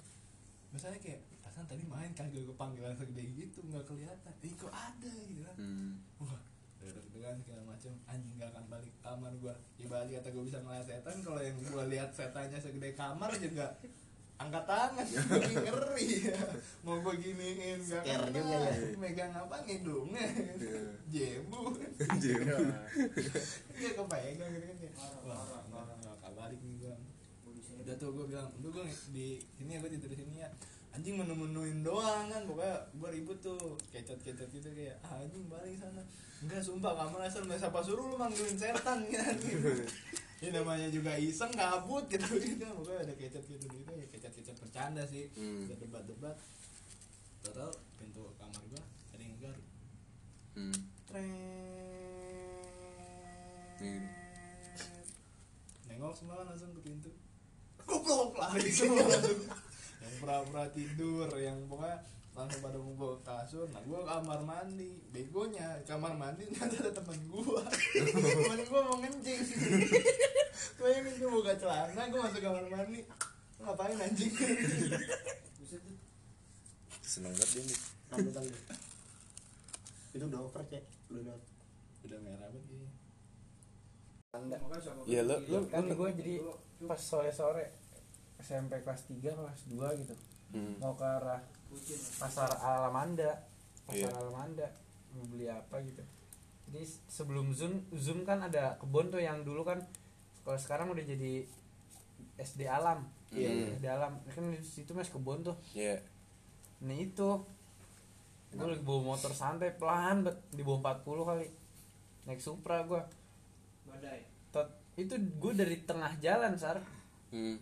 Speaker 2: Misalnya kayak perasaan tadi main kagak gue panggilan segede gitu nggak kelihatan. Eh kok ada gitu kan?
Speaker 3: Hmm.
Speaker 2: wah udah gitu kan segala macam. Anjing gak akan balik kamar gua. Ibarat kata gue bisa ngeliat setan kalau yang gua lihat setannya segede kamar juga angkat tangan. Gini ngeri. Ya mau gue giniin gak kena.
Speaker 5: juga ya.
Speaker 2: megang apa? Ngidungnya.
Speaker 3: Iya.
Speaker 2: jebu
Speaker 3: Anjir.
Speaker 2: dia kepegang gitu kan kayak wah nggak nggak akan balik nih gua. Udah tuh gue bilang lu gue di sini ya gue tidur di sini ya anjing menu-menuin doang kan pokoknya gue ribut tuh kecot-kecot gitu kayak ah, anjing balik sana enggak sumpah kamu asal siapa suruh lu manggilin setan gitu. ya namanya juga iseng kabut gitu gitu pokoknya ada kecot gitu gitu ya kecot-kecot bercanda sih
Speaker 3: Hmm.
Speaker 2: udah debat-debat total pintu kamar gua ada yang garuk
Speaker 3: Hmm. Ini.
Speaker 2: nengok semua kan langsung ke pintu goblok lari semua langsung pura-pura tidur yang pokoknya langsung pada ngumpul ke kasur. Nah gue kamar mandi. Begonya kamar mandi ternyata ada temen gue temen gue mau ngencing. Gue yang gue buka celana gue masuk kamar mandi. Ngapain anjing?
Speaker 4: Seneng banget dia nih
Speaker 5: itu udah over cek. Udah udah.
Speaker 2: Udah merah banget kayaknya
Speaker 3: Iya lo lo
Speaker 1: kan gue jadi pas sore sore SMP kelas 3 kelas 2 gitu
Speaker 3: Hmm.
Speaker 1: mau ke arah pasar Alamanda pasar
Speaker 3: Iya.
Speaker 1: Alamanda mau beli apa gitu jadi sebelum zoom zoom kan ada kebun tuh yang dulu kan kalau sekarang udah jadi SD alam
Speaker 3: Iya.
Speaker 1: SD alam kan di situ masih kebun tuh
Speaker 3: Iya.
Speaker 1: nah itu gue lagi bawa motor santai pelan bet di bawah 40 kali naik Supra gue Tot, itu gue dari tengah jalan sar
Speaker 3: Hmm.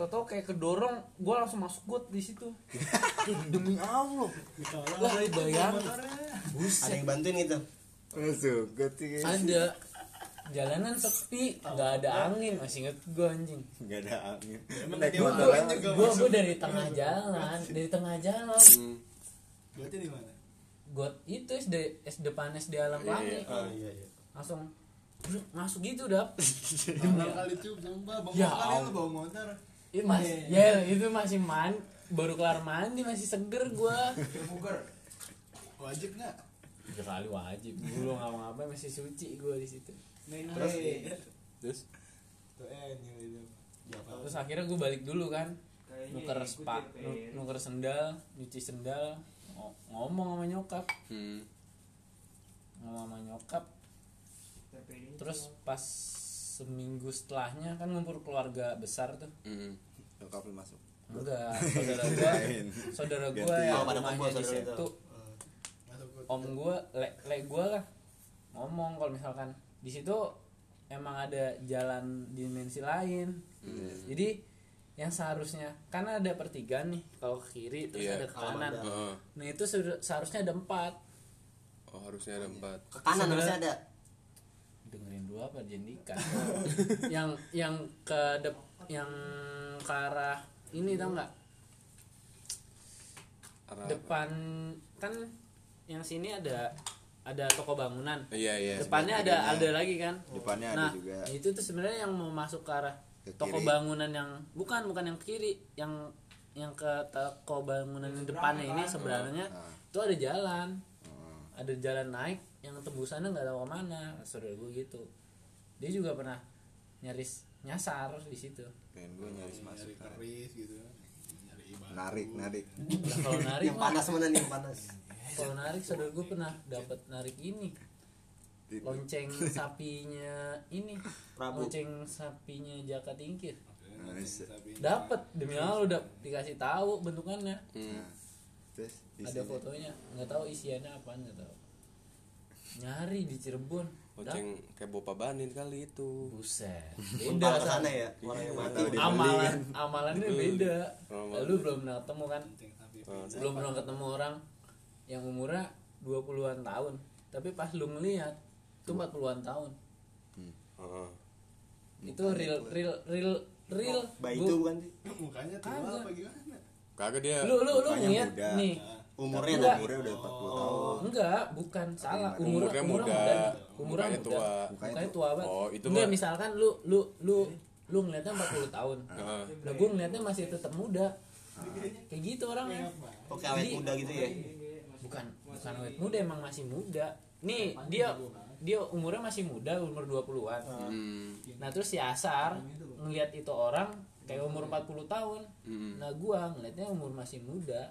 Speaker 1: Toto kayak kedorong, gue langsung masuk got di situ. Demi Allah. Lah, bayang.
Speaker 5: ada
Speaker 1: Buset.
Speaker 5: yang bantuin gitu
Speaker 4: masuk sih
Speaker 1: Ada jalanan sepi, nggak ada angin, masih inget gue anjing.
Speaker 4: nggak ada angin
Speaker 2: Emang
Speaker 4: naik motor?
Speaker 1: Gue gue dari tengah jalan, dari tengah jalan.
Speaker 3: Hmm.
Speaker 2: berarti di mana
Speaker 1: Got itu SD, SD depan SD Alam Pelangi.
Speaker 3: iya.
Speaker 5: oh iya iya
Speaker 1: Langsung masuk gitu dap.
Speaker 2: Mahal kali cuy, sumpah. Bawa
Speaker 1: Ya
Speaker 2: motor
Speaker 1: Allah.
Speaker 2: lu bawa motor.
Speaker 1: Itu mas, ya itu masih man, baru kelar mandi masih seger gue.
Speaker 2: Wajib nggak?
Speaker 1: Tiga kali wajib, dulu nggak ngapain masih suci gue di situ.
Speaker 2: Terus
Speaker 3: Terus
Speaker 2: eh itu.
Speaker 1: Terus akhirnya gue balik dulu kan, nuker spa, nu- nuker sendal, nyuci sendal, ngo- ngomong sama nyokap,
Speaker 3: hmm.
Speaker 1: ngomong sama nyokap. Terus pas seminggu setelahnya kan ngumpul keluarga besar tuh.
Speaker 3: Hmm.
Speaker 4: nyokap lu masuk
Speaker 1: Enggak, saudara gua, saudara gua
Speaker 4: Ganti.
Speaker 1: yang
Speaker 5: Oh, pada
Speaker 1: rumahnya di
Speaker 5: saudara
Speaker 1: situ.
Speaker 2: gue.
Speaker 1: om gue le, le gue lah ngomong kalau misalkan di situ emang ada jalan dimensi lain jadi yang seharusnya karena ada pertigaan nih kalau ke kiri terus
Speaker 3: Iya.
Speaker 1: ada ke kanan.
Speaker 3: Heeh.
Speaker 1: nah itu seharusnya- ada empat
Speaker 3: Oh harusnya ada empat.
Speaker 5: ke kanan harusnya ada
Speaker 1: dengerin dulu apa Jendika yang yang ke dep yang ke arah ini tau nggak
Speaker 3: Arah
Speaker 1: depan kan yang sini ada ada toko bangunan
Speaker 3: Iya iya.
Speaker 1: depannya ada ada lagi kan
Speaker 4: depannya ada
Speaker 1: nah
Speaker 4: juga
Speaker 1: itu tuh sebenarnya yang mau masuk ke arah
Speaker 4: Ke
Speaker 1: toko
Speaker 4: kiri.
Speaker 1: bangunan yang bukan bukan yang kiri yang yang ke toko bangunan yang depannya ini sebenarnya
Speaker 4: Nah.
Speaker 1: itu ada jalan
Speaker 4: Oh.
Speaker 1: ada jalan naik yang tembusannya nggak tahu ke mana saudara gue gitu. Dia juga pernah nyaris nyasar di situ.
Speaker 4: Pengen gue nyaris masuk
Speaker 2: Nyari keris gitu. Nyari batu.
Speaker 4: narik narik.
Speaker 1: Nah, kalau narik
Speaker 5: yang panas mana nih yang panas?
Speaker 1: Kalau narik saudara gue pernah dapat narik ini. Lonceng sapinya ini.
Speaker 5: Prabu.
Speaker 1: lonceng sapinya jaka tingkir.
Speaker 4: Nah,
Speaker 1: dapat demi Allah udah dikasih tahu bentukannya.
Speaker 3: Hmm.
Speaker 4: terus
Speaker 1: ada fotonya nggak tahu isiannya apa nggak tahu nyari di Cirebon.
Speaker 3: Loceng kayak Bopa Banin kali itu.
Speaker 1: buset.
Speaker 5: Beda sana ya orang yang
Speaker 4: dia beli
Speaker 1: amalan amalannya
Speaker 3: Betul.
Speaker 1: beda.
Speaker 3: Amalan.
Speaker 1: lu belum pernah ketemu kan.
Speaker 3: Oh,
Speaker 1: belum pernah ketemu orang yang umurnya 20-an tahun. Tapi pas lu ngeliat itu 40-an tahun.
Speaker 3: Heeh.
Speaker 1: itu real real real real.
Speaker 5: Bayi
Speaker 1: Gua-
Speaker 5: itu bukan sih?
Speaker 2: Mukanya tua
Speaker 1: Kagak.
Speaker 2: apa gimana?
Speaker 3: Kagak dia.
Speaker 1: lu lu lu ngeliat nih
Speaker 5: umurnya
Speaker 1: Enggak.
Speaker 4: umurnya udah 40
Speaker 5: Oh.
Speaker 4: tahun
Speaker 1: enggak bukan salah umurnya
Speaker 3: Umurnya muda.
Speaker 1: umurnya
Speaker 3: Mukanya
Speaker 1: muda
Speaker 3: tua.
Speaker 1: mukanya tua banget
Speaker 3: Oh, itu
Speaker 1: enggak
Speaker 3: mah-
Speaker 1: misalkan lu lu lu lu ngeliatnya 40 tahun
Speaker 3: Heeh.
Speaker 1: nah gue ngeliatnya masih tetap muda kayak gitu orangnya
Speaker 5: oke awet
Speaker 1: Jadi-
Speaker 5: muda gitu ya
Speaker 1: bukan bukan awet muda emang masih muda nih dia dia umurnya masih muda umur 20-an
Speaker 3: Hmm.
Speaker 1: nah terus si Asar ngelihat itu orang kayak umur 40 tahun
Speaker 3: Hmm.
Speaker 1: nah gua ngeliatnya umur masih muda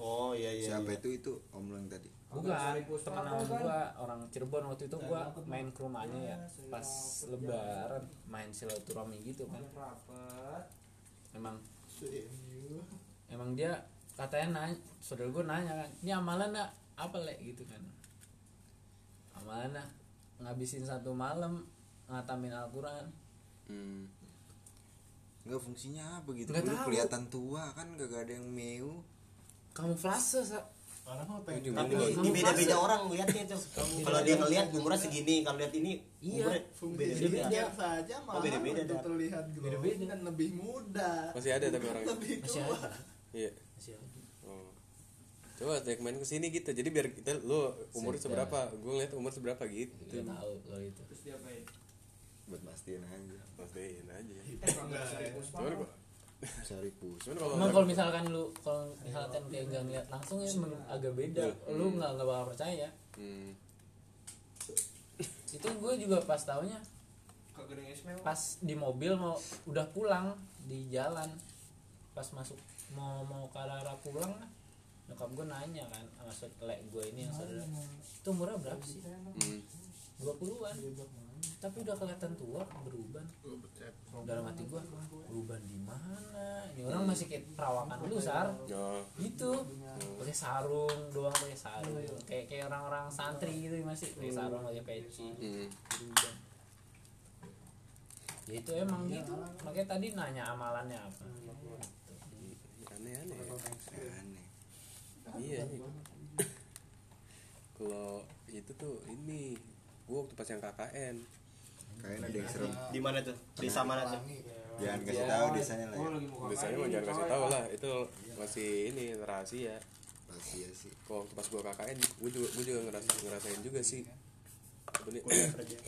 Speaker 5: oh iya iya
Speaker 4: siapa
Speaker 5: iya.
Speaker 4: itu itu? Om lo yang tadi
Speaker 1: bukan teman gua orang Cirebon waktu itu gua main ke rumahnya ya pas lebaran main silaturahmi gitu kan. Emang emang dia katanya nanya saudara gua nanya kan ini amalan nak apa le gitu kan. Amalan nak ngabisin satu malam ngatamin Al-Quran.
Speaker 3: Hmm.
Speaker 4: Enggak fungsinya apa gitu?
Speaker 1: Nggak
Speaker 4: Lu
Speaker 1: tahu.
Speaker 4: kelihatan tua kan gak ada yang meu
Speaker 1: kamuflase sa.
Speaker 2: Orang mah pengen
Speaker 3: Ujung
Speaker 5: tapi di beda-beda orang lihatnya tuh kalau dia ngelihat umurnya segini kalau lihat ini
Speaker 1: Iya.
Speaker 5: beda-beda.
Speaker 2: saja malah
Speaker 5: Oh, beda-beda,
Speaker 2: untuk
Speaker 5: Dap.
Speaker 2: terlihat
Speaker 1: Beda-beda.
Speaker 2: dan lebih muda.
Speaker 3: Masih ada tapi orangnya?
Speaker 2: Lebih
Speaker 1: masih
Speaker 2: tua.
Speaker 1: ada.
Speaker 3: Iya.
Speaker 1: Masih ada.
Speaker 3: Oh. coba cek main ke sini gitu. Jadi biar kita lu umur seberapa? gue ngeliat umur seberapa gitu.
Speaker 1: Gak tahu kalau itu.
Speaker 4: Buat mastiin aja.
Speaker 3: Pastiin aja.
Speaker 2: Enggak
Speaker 3: cuman kok cuman kalau
Speaker 1: Emang kalau misalkan lu kalau misalkan kayak nggak ngeliat langsung ya agak beda. Lu nggak nggak bakal percaya.
Speaker 3: hmm,
Speaker 1: Itu gue juga pas taunya pas di mobil mau udah pulang di jalan. Pas masuk mau mau ke arah pulang nyokap gue nanya kan sama setelek gue ini yang saudara. Itu umurnya berapa sih?
Speaker 3: Hmm.
Speaker 1: 20-an tapi udah kelihatan tua berubah. Dalam hati gue berubah di mana? Ini orang masih kayak perawakan dulu sar.
Speaker 3: Oh,
Speaker 1: gitu. Pakai sarung doang pakai sarung. Kayak kayak orang-orang santri gitu masih pakai sarung pakai peci.
Speaker 3: Hmm.
Speaker 1: ya itu emang gitu. Makanya tadi nanya amalannya apa.
Speaker 3: Aneh-aneh. Ya.
Speaker 4: aneh.
Speaker 3: Iya nih kalau itu tuh ini gua waktu pas yang KKN
Speaker 4: kayaknya ada yang serem
Speaker 5: di mana tuh? Desa mana tuh?
Speaker 4: jangan kasih tahu desanya lah ya.
Speaker 3: Biasanya mau jangan kasih tahu lah. Itu masih ini rahasia.
Speaker 4: Rahasia sih.
Speaker 3: Kalau waktu pas gua KKN gua juga gua juga ngerasain ngerasain juga sih.
Speaker 5: Kerja.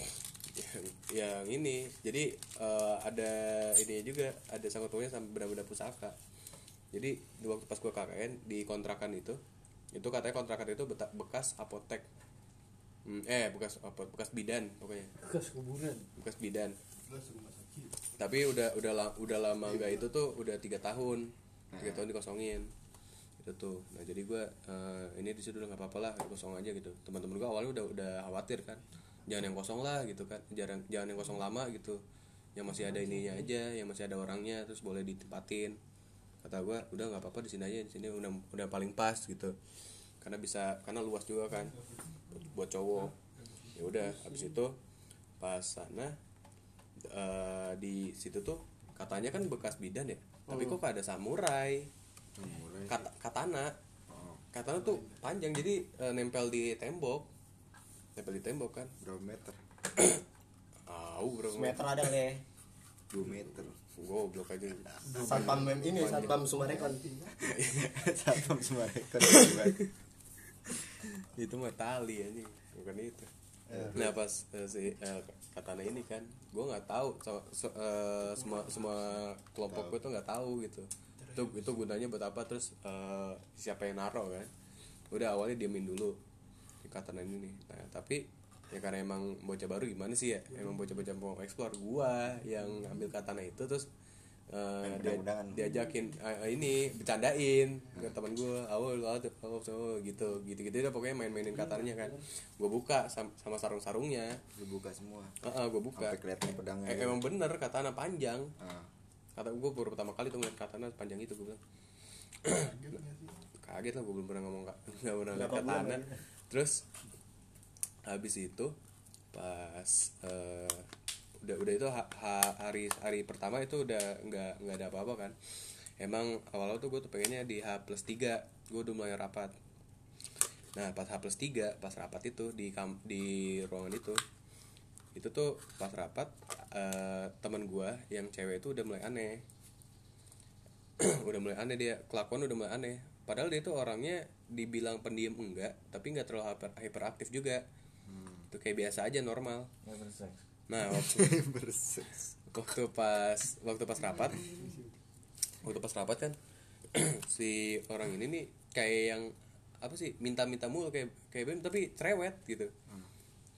Speaker 3: Yang, yang ini. Jadi eh, ada ini juga. Ada sangkut pautnya sama benda-benda pusaka. Jadi di waktu pas gua KKN di kontrakan itu itu katanya kontrakan itu bekas apotek Hmm, eh bekas apa bekas bidan pokoknya.
Speaker 1: Bekas kuburan.
Speaker 3: Bekas bidan. Tapi udah udah la- udah lama enggak itu tuh udah tiga tahun. Tiga tahun dikosongin. Itu tuh. Nah jadi gua eh, ini di situ udah nggak apa-apa lah kosong aja gitu. Teman-teman gua awalnya udah udah khawatir kan. Jangan yang kosong lah gitu kan. Jangan jangan yang kosong lama gitu. Yang masih ada ininya aja yang masih ada orangnya terus boleh ditempatin. Kata gua udah nggak apa-apa di sini aja di sini udah udah paling pas gitu. Karena bisa karena luas juga kan buat cowok. Ya udah habis itu pas sana eh, di situ tuh katanya kan bekas bidan ya tapi kok ada samurai. Kata, katana. Katana tuh panjang jadi eh, nempel di tembok. Nempel di tembok kan.
Speaker 4: Berapa meter?
Speaker 3: Au bro.
Speaker 5: Meter ada le
Speaker 4: 2 meter.
Speaker 3: Goblok aja.
Speaker 5: Satpam mem ini satpam sumarekon.
Speaker 4: Satpam semua rekor
Speaker 3: itu mah tali anjing. Bukan itu. Nah pas eh, si eh, katana ini kan gue nggak tahu so- so- eh, semua semua kelompok gue tuh nggak tahu gitu. Itu itu gunanya buat apa? Terus eh, siapa yang naro kan? Udah awalnya diemin dulu di katana ini. Nih nah tapi ya karena emang bocah baru gimana sih ya? Emang bocah-bocah mau explore. Gua yang ambil katana itu terus eh, dia, diajakin eh, ini bercandain ke teman gua awal awal gitu gitu gitu udah pokoknya main-mainin katananya kan. Gua buka sam- sama sarung-sarungnya.
Speaker 4: Lu buka semua.
Speaker 3: Heeh, gua buka.
Speaker 4: Sampai kelihatan pedangnya
Speaker 3: Eh, emang bener katana panjang.
Speaker 4: Ah.
Speaker 3: kata gue baru pertama kali tuh ngeliat katana panjang itu gue bilang. Kaget lah gue belum pernah ngomong nggak pernah ngeliat katana
Speaker 5: lagi?
Speaker 3: terus habis itu pas eh, udah udah itu ha- ha- hari hari pertama itu udah nggak nggak ada apa-apa kan. Emang awal-awal tuh gue tuh pengennya di H plus 3 gue udah mulai rapat. Nah pas H plus 3 pas rapat itu di kam di ruangan itu itu tuh pas rapat eh, teman gua yang cewek itu udah mulai aneh. Udah mulai aneh dia kelakuan udah mulai aneh. Padahal dia tuh orangnya dibilang pendiam enggak tapi nggak terlalu hyper, hyperaktif juga. Itu kayak biasa aja normal nah waktu waktu pas waktu pas rapat. Waktu pas rapat kan si orang ini nih kayak yang apa sih minta-minta mulu kayak kayak bem tapi cerewet gitu.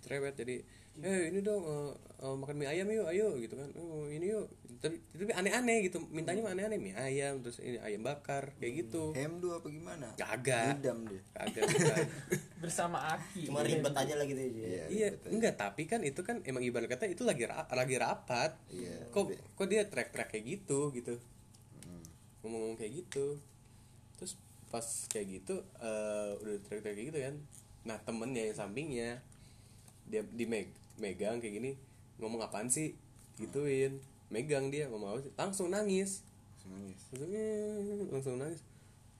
Speaker 3: Cerewet jadi eh ini dong eh, eh, makan mie ayam yuk ayo gitu kan. Oh ini yuk. Tapi tapi aneh-aneh gitu mintanya mah aneh-aneh mie ayam terus ini ayam bakar kayak gitu.
Speaker 4: Hemdu apa gimana?
Speaker 3: Kagak.
Speaker 4: Dia.
Speaker 3: Kagak
Speaker 1: bersama Aki.
Speaker 5: Cuma ribet aja lah gitu aja
Speaker 4: Iya,
Speaker 3: iya enggak tapi kan itu kan emang ibarat kata itu lagi ra- lagi rapat.
Speaker 4: Iya.
Speaker 3: kok kok dia track-track kayak gitu gitu.
Speaker 4: Hmm.
Speaker 3: ngomong-ngomong kayak gitu. Terus pas kayak gitu eh, udah track-track kayak gitu kan. Nah temennya yang sampingnya dia di meg- megang kayak gini ngomong apaan sih? Gituin. Megang dia ngomong apa sih? Langsung nangis.
Speaker 4: Langsung nangis.
Speaker 3: Langsung, "Eh," langsung nangis.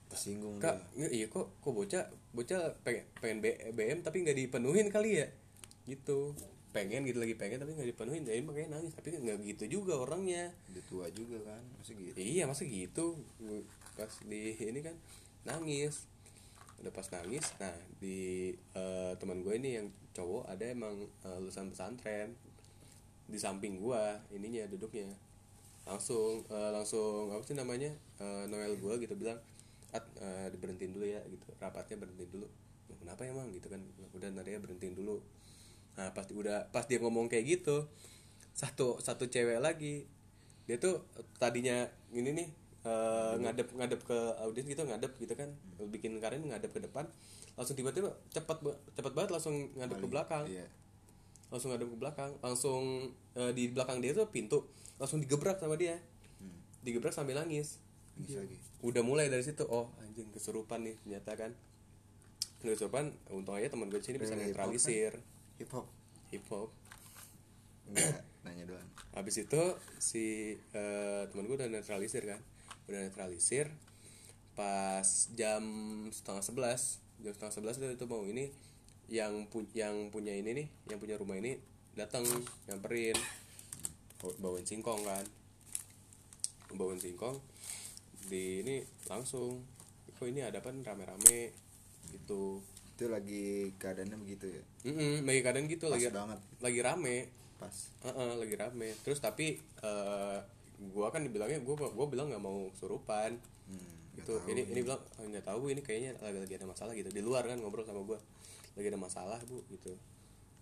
Speaker 4: Tersinggung
Speaker 3: kak
Speaker 4: dia.
Speaker 3: nggak, iya kok kok bocah bocah pengen pengen BM tapi nggak dipenuhin kali ya? Gitu. Pengen gitu lagi pengen tapi nggak dipenuhin jadi makanya nangis. Tapi nggak gitu juga orangnya.
Speaker 4: Udah tua juga kan masih gitu?
Speaker 3: Iya masa gitu. Pas di ini kan nangis udah pas nangis nah di eh, teman gue ini yang cowok ada emang eh, lulusan pesantren. Di samping gua ininya duduknya. Langsung eh, langsung apa sih namanya eh, Noel gua gitu bilang at diberhentiin dulu ya gitu. Rapatnya berhentiin dulu. "Loh, kenapa emang gitu kan. Udah ntar ya berhentiin dulu. Nah pas udah pas dia ngomong kayak gitu satu satu cewek lagi dia tuh tadinya ini nih eh, ngadep ngadep ke audiens gitu ngadep gitu kan. Bikin Karin ngadep ke depan. Langsung tiba-tiba cepat cepat banget langsung ngadep ke belakang.
Speaker 4: iya.
Speaker 3: Langsung ngadep ke belakang. Langsung eh, di belakang dia tuh pintu langsung digebrak sama dia. Digebrak sambil nangis.
Speaker 4: Bisa lagi.
Speaker 3: Udah mulai dari situ oh anjing kesurupan nih ternyata kan. Kesurupan untung aja teman gue sini bisa
Speaker 4: Hip hop kan? hip hop
Speaker 3: hip hop
Speaker 4: enggak nanya doang.
Speaker 3: Habis itu si eh, teman gue udah neutralisir kan udah neutralisir pas jam setengah sebelas jam setengah sebelas itu, itu mau ini yang pu- yang punya ini nih yang punya rumah ini datang nyamperin. Bawa- bawain singkong kan. Bawain singkong di ini langsung kok ini ada apa rame-rame gitu.
Speaker 4: Itu lagi keadaannya begitu ya?
Speaker 3: Mm-mm, lagi kadang gitu
Speaker 4: Pas
Speaker 3: lagi
Speaker 4: banget.
Speaker 3: lagi rame.
Speaker 4: Pas.
Speaker 3: Heeh, lagi rame. Terus tapi eh gua kan dibilangnya gua gua bilang nggak mau surupan.
Speaker 4: Hmm, nggak
Speaker 3: itu
Speaker 4: tahu
Speaker 3: ini ini. bilang "Ah, nggak tahu Bu, ini kayaknya lagi lagi ada masalah gitu. Di luar kan ngobrol sama gua. Lagi ada masalah bu gitu.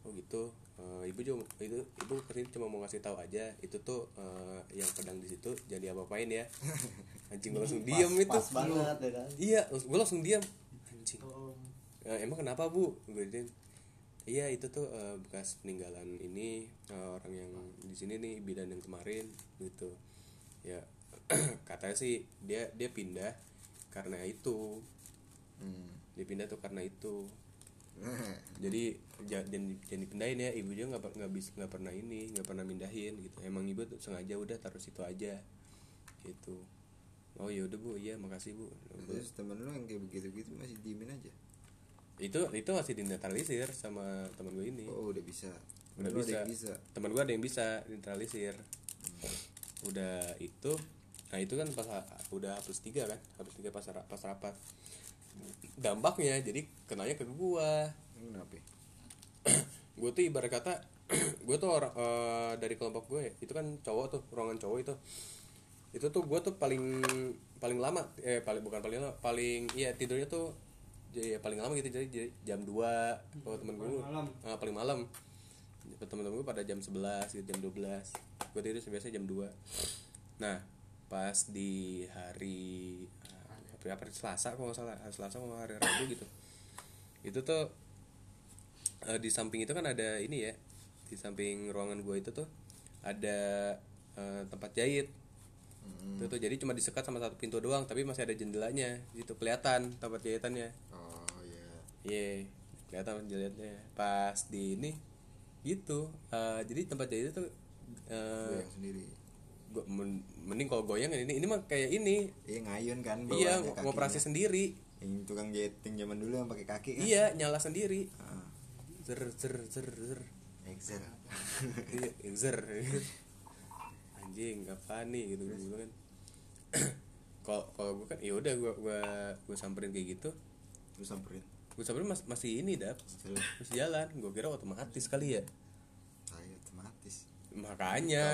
Speaker 3: Oh gitu. Eh, ibu cuma itu ibu ke sini cuma mau ngasih tahu aja. Itu tuh eh, yang pedang di situ jadi apa apain ya. Anjing gua langsung diam itu.
Speaker 5: pas banget ya kan?
Speaker 3: Iya gua langsung diam anjing. "Eh, emang kenapa bu? Gue iya itu tuh eh, bekas peninggalan ini eh, orang yang di sini nih bidan yang kemarin gitu. Ya katanya sih dia dia pindah karena itu.
Speaker 4: Hmm.
Speaker 3: dia pindah tuh karena itu. Jadi ja- jangan jangan dipindahin ya ibu juga nggak nggak bisa nggak pernah ini nggak pernah mindahin gitu. Emang ibu tuh sengaja udah taruh situ aja gitu. Oh ya udah bu. Iya makasih bu.
Speaker 4: Terus temen lu yang kayak begitu gitu masih diemin aja
Speaker 3: itu itu masih dinetralisir sama teman gue ini.
Speaker 4: Oh udah bisa.
Speaker 3: Udah
Speaker 4: Temen lu ada
Speaker 3: bisa,
Speaker 4: bisa.
Speaker 3: Teman gue ada yang bisa neutralisir udah itu nah itu kan pas udah hapus tiga kan? Hapus tiga pas ra- pas rapat. Dampaknya jadi kenanya ke gua.
Speaker 4: Ini kenapa? Ya?
Speaker 3: gue tuh ibarat kata gue tuh orang eh, dari kelompok gue itu kan cowok tuh ruangan cowok itu. Itu tuh gue tuh paling paling lama eh paling bukan paling lama paling iya tidurnya tuh jadi ya paling lama gitu jadi, jadi jam 2 kalau temen gue
Speaker 1: malam.
Speaker 3: ah, paling malam. Temen-temen gue pada jam 11 gitu, jam 12 gue tidur biasanya jam 2 nah pas di hari hari apa? Selasa kalau nggak salah. Hari Selasa kalau hari Rabu gitu. Itu tuh eh, di samping itu kan ada ini ya di samping ruangan gue itu tuh ada eh, tempat jahit. Itu tuh jadi cuma disekat sama satu pintu doang tapi masih ada jendelanya. Gitu kelihatan tempat jahitannya.
Speaker 4: Oh iya
Speaker 3: iya kelihatan jendelanya pas di ini gitu. Eh, jadi tempat jahit itu eh,
Speaker 4: gue yang sendiri.
Speaker 3: gua- men- mending kalau goyang ini ini mah kayak ini.
Speaker 4: Iya ngayun kan
Speaker 3: iya ngoperasi sendiri.
Speaker 4: Yang tukang jahiting zaman dulu yang pakai kaki kan.
Speaker 3: Iya nyala sendiri.
Speaker 4: Ah,
Speaker 3: zer zer zer zer.
Speaker 4: Excel
Speaker 3: iya zer anjing apa nih gitu gitu kan. Kalau kalau gue kan ya udah gue gue gue samperin kayak gitu.
Speaker 4: Lu samperin
Speaker 3: gue samperin mas, masih ini dap.
Speaker 4: Masih.
Speaker 3: jalan. Gue kira otomatis kali ya.
Speaker 4: Saya otomatis.
Speaker 3: Makanya.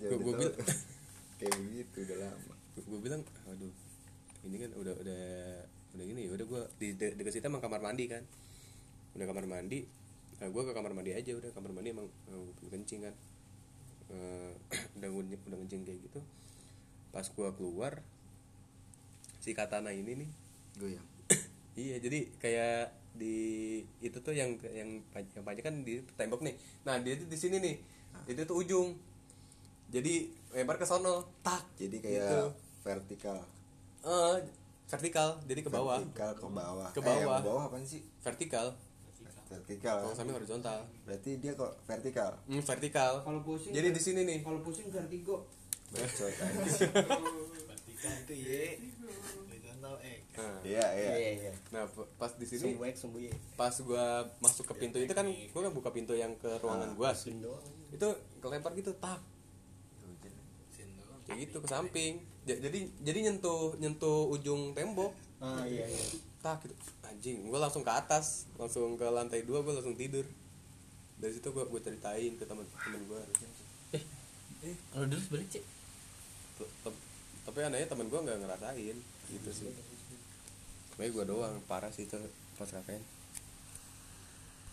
Speaker 3: Gue
Speaker 4: udah
Speaker 3: bilang
Speaker 4: kayak begitu udah lama.
Speaker 3: Gue bilang aduh ini kan udah udah udah gini ya udah gue di de- dekat situ emang kamar mandi kan. Udah kamar mandi. Nah, gue ke kamar mandi aja udah. Kamar mandi emang uh, kencing kan. Eh, udah udah kencing kayak gitu. Pas gue keluar si katana ini nih
Speaker 4: goyang
Speaker 3: iya jadi kayak di itu tuh yang yang yang panjang kan di tembok nih. Nah dia tuh di sini nih. Itu tuh ujung. Jadi lebar ke sono. Tak.
Speaker 4: Jadi kayak
Speaker 3: Gitu.
Speaker 4: vertikal.
Speaker 3: Eh, vertikal. Jadi ke bawah.
Speaker 4: Vertikal ke bawah.
Speaker 3: Ke
Speaker 4: Eh, yang
Speaker 3: bawah.
Speaker 4: bawah apa sih?
Speaker 3: Vertikal.
Speaker 4: Vertikal.
Speaker 3: Kalau samping horizontal.
Speaker 4: Berarti dia kok vertikal?
Speaker 3: Hmm, vertikal.
Speaker 1: Kalau pusing
Speaker 3: jadi di sini nih.
Speaker 1: Kalau pusing vertigo.
Speaker 4: bacot anjing.
Speaker 5: itu ye.
Speaker 2: Tahu X
Speaker 3: nah,
Speaker 4: iya iya.
Speaker 5: Iya iya.
Speaker 3: Nah pas di sini pas gua masuk ke pintu itu kan gua kan buka pintu yang ke ruangan gua.
Speaker 5: Slim doang.
Speaker 3: Itu kelempar gitu tak.
Speaker 2: Sin doang.
Speaker 3: kayak gitu ke samping. Ja- jadi jadi nyentuh nyentuh ujung tembok.
Speaker 5: Ah iya iya.
Speaker 3: Tak gitu. Anjing gue langsung ke atas langsung ke lantai dua gue langsung tidur. Dari situ gue gue ceritain ke teman teman gue
Speaker 1: kalau dulu balik cek
Speaker 3: tapi anehnya temen gue nggak ngerasain. Gitu sih Cuma gue doang parah sih itu pas KKN